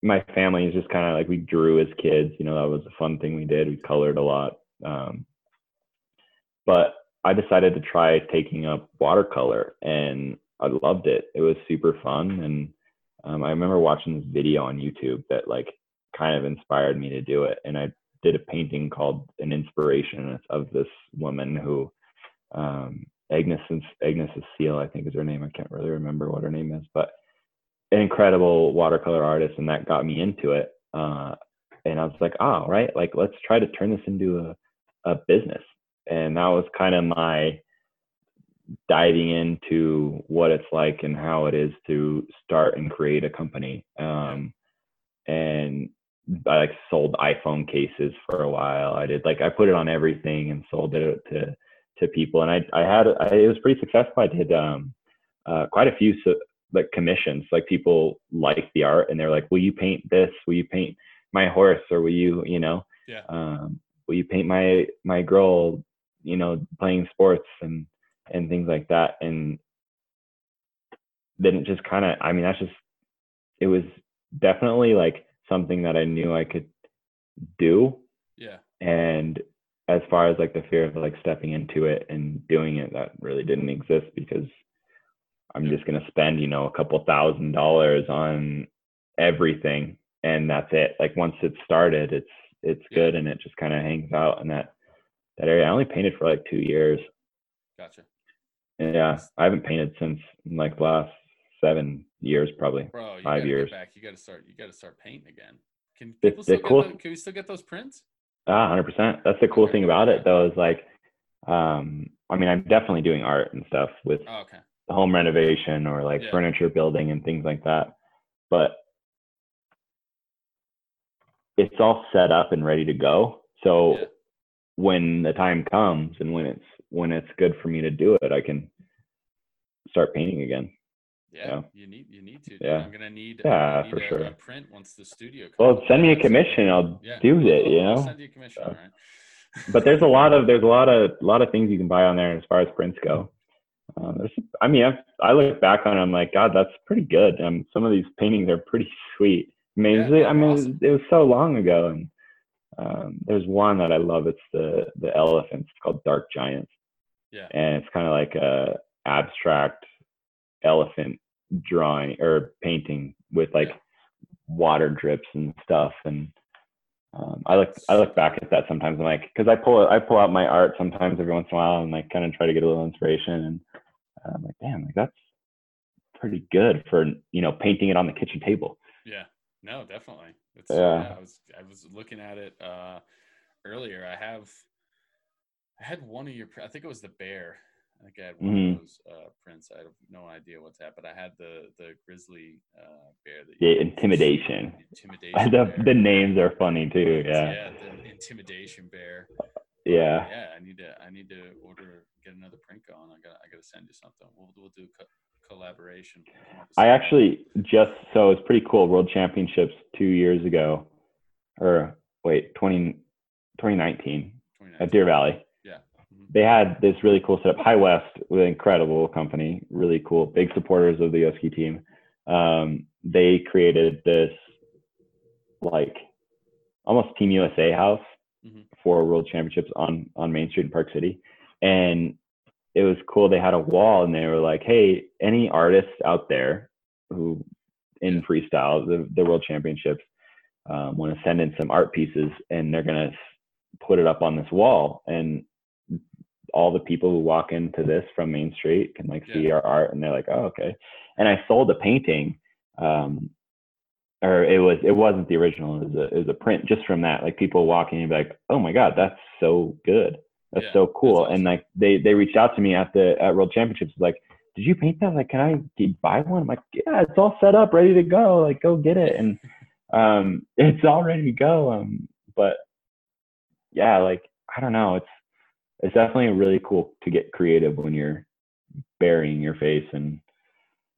Speaker 2: my family is just kind of like we drew as kids. You know, that was a fun thing we did. We colored a lot. Um, but I decided to try taking up watercolor and I loved it. It was super fun. And um, I remember watching this video on YouTube that like kind of inspired me to do it. And I did a painting called An Inspiration of this woman who, um, Agnes, Agnes Cecile, I think is her name. I can't really remember what her name is, but an incredible watercolor artist, and that got me into it. Uh, and I was like, oh, right, like let's try to turn this into a, a business. And that was kind of my diving into what it's like and how it is to start and create a company. Um, and I like sold iPhone cases for a while. I did like I put it on everything and sold it to to people, and I I had I, it was pretty successful. I did um, uh, quite a few so, like commissions. Like people like the art, and they're like, "Will you paint this? Will you paint my horse? Or will you you know
Speaker 1: Yeah.
Speaker 2: um, will you paint my my girl you know playing sports and and things like that?" And then it just kind of I mean that's just it was definitely like something that I knew I could do
Speaker 1: Yeah.
Speaker 2: and as far as like the fear of like stepping into it and doing it that really didn't exist because i'm just going to spend you know a couple thousand dollars on everything and that's it like once it's started it's it's good and it just kind of hangs out in that that area i only painted for like two years
Speaker 1: Gotcha.
Speaker 2: yeah i haven't painted since like the last seven years probably
Speaker 1: Bro, you
Speaker 2: Five years.
Speaker 1: Back. You gotta start. You gotta start painting again. Can people
Speaker 2: the
Speaker 1: still
Speaker 2: cool-
Speaker 1: get? The, can we still get those prints?
Speaker 2: Ah, hundred percent. That's the cool thing about it, though, is like, um, I mean, I'm definitely doing art and stuff with
Speaker 1: Oh, okay.
Speaker 2: Home renovation or like
Speaker 1: Yeah.
Speaker 2: furniture building and things like that. But it's all set up and ready to go. So
Speaker 1: Yeah.
Speaker 2: when the time comes and when it's when it's good for me to do it, I can start painting again.
Speaker 1: Yeah,
Speaker 2: Yeah.
Speaker 1: you need you need to. Dude.
Speaker 2: Yeah.
Speaker 1: I'm gonna need.
Speaker 2: Yeah,
Speaker 1: gonna
Speaker 2: for
Speaker 1: a,
Speaker 2: sure.
Speaker 1: a print once the studio. Comes
Speaker 2: Well, send me a commission. I'll
Speaker 1: Yeah,
Speaker 2: do it. You know.
Speaker 1: send you a commission.
Speaker 2: So.
Speaker 1: Right.
Speaker 2: but there's a lot of there's a lot of a lot of things you can buy on there as far as prints go. Um, there's, I mean, I've, I look back on it, I'm like, God, that's pretty good. Um, some of these paintings are pretty (laughs) sweet. I mean,
Speaker 1: Yeah,
Speaker 2: it's- I mean,
Speaker 1: awesome.
Speaker 2: it, was, so long ago, and um, there's one that I love. It's the the elephants. It's called Dark Giants,
Speaker 1: Yeah.
Speaker 2: and it's kind of like a abstract elephant drawing or painting with like
Speaker 1: Yeah.
Speaker 2: water drips and stuff and um, I look I look back at that sometimes. I'm like, because I pull I pull out my art sometimes every once in a while and like kind of try to get a little inspiration. And uh, I'm like, damn, like that's pretty good for you know painting it on the kitchen table.
Speaker 1: Yeah. No, definitely. It's,
Speaker 2: Yeah.
Speaker 1: yeah. I was I was looking at it uh, earlier. I have I had one of your. I think it was the bear. I think I had one
Speaker 2: Mhm.
Speaker 1: of those uh, prints. I have no idea what's that, but I had the the grizzly uh, bear. That
Speaker 2: The
Speaker 1: you-
Speaker 2: intimidation. (laughs)
Speaker 1: Intimidation.
Speaker 2: the the names are funny too. Yeah,
Speaker 1: Yeah, the intimidation bear.
Speaker 2: Yeah.
Speaker 1: Yeah, I need to. I need to order get another print going. I gotta. I got to send you something. We'll we'll do co- collaboration. Come up with
Speaker 2: I actually just so it's pretty cool. World Championships two years ago, or wait, 20, 2019 at Deer Valley.
Speaker 1: Yeah. Mhm.
Speaker 2: they had this really cool setup. High West, an incredible company, really cool, big supporters of the US team. Um, they created this like almost Team USA house
Speaker 1: Mhm.
Speaker 2: for World Championships on on Main Street in Park City, and it was cool. They had a wall, and they were like, "Hey, any artists out there who in freestyle the, the World Championships um, want to send in some art pieces, and they're gonna put it up on this wall and." all the people who walk into this from Main Street can like see our art and they're like, oh, okay. And I sold a painting, um, or it was it wasn't the original. It was a it was a print just from that. Like people walking and be like, oh my god, that's so good. That's
Speaker 1: Yeah,
Speaker 2: so
Speaker 1: that's
Speaker 2: cool.
Speaker 1: awesome.
Speaker 2: And like they they reached out to me at the at World Championships like, did you paint that? Like, can I get, buy one? I'm like, yeah, it's all set up, ready to go. Like, go get it. And (laughs) um, (laughs) it's all ready to go. Um, but yeah, like I don't know. It's it's definitely really cool to get creative when you're burying your face and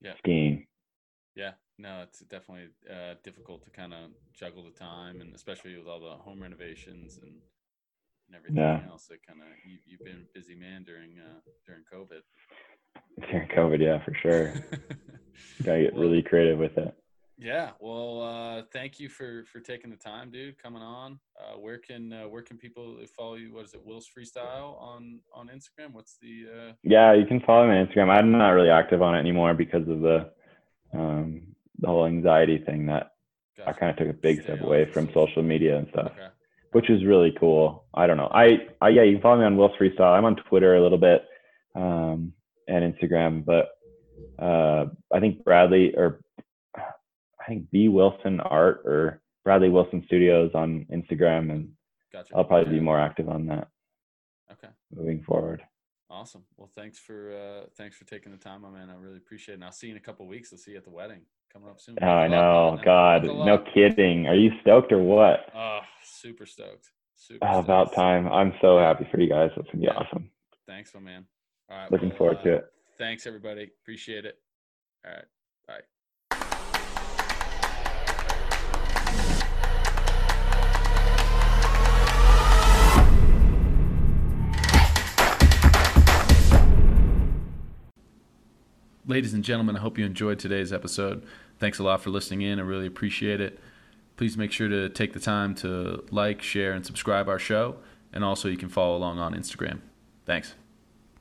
Speaker 1: Yeah.
Speaker 2: skiing.
Speaker 1: No, it's definitely uh, difficult to kind of juggle the time, and especially with all the home renovations and, and everything
Speaker 2: Yeah.
Speaker 1: else. It kind of you, you've been a busy man during uh, during COVID.
Speaker 2: During COVID, yeah, for sure. (laughs) Gotta get
Speaker 1: Well,
Speaker 2: really creative with it.
Speaker 1: Yeah, well, uh, thank you for for taking the time, dude, coming on. Uh, where can uh, where can people follow you? What is it, Will's Freestyle on on Instagram? What's the uh,
Speaker 2: Yeah, you can follow me on Instagram. I'm not really active on it anymore because of the um the whole anxiety thing that I kind of took a big
Speaker 1: Stay
Speaker 2: step away from
Speaker 1: social
Speaker 2: social media and stuff.
Speaker 1: Okay.
Speaker 2: which is really cool. I don't know. I, I yeah, you can follow me on Will's Freestyle. I'm on Twitter a little bit, um, and Instagram, but uh, I think Bradley or I think B Wilson Art or Bradley Wilson Studios on Instagram, and
Speaker 1: Gotcha.
Speaker 2: I'll probably be more active on that
Speaker 1: Okay.
Speaker 2: moving forward.
Speaker 1: Awesome. Well, thanks for uh, thanks for taking the time, my man. I really appreciate it. And I'll see you in a couple weeks. I'll see you at the wedding coming up soon.
Speaker 2: Oh, I know. God, no kidding. Are you stoked or what?
Speaker 1: Oh, super stoked. Super
Speaker 2: oh,
Speaker 1: stoked.
Speaker 2: about time. I'm so happy for you guys. That's gonna be
Speaker 1: Yeah.
Speaker 2: awesome.
Speaker 1: Thanks, my man. All right.
Speaker 2: Looking
Speaker 1: well,
Speaker 2: forward
Speaker 1: uh,
Speaker 2: to it.
Speaker 1: Thanks, everybody. Appreciate it. All right. Ladies and gentlemen, I hope you enjoyed today's episode. Thanks a lot for listening in. I really appreciate it. Please make sure to take the time to like, share, and subscribe our show. And also, you can follow along on Instagram. Thanks.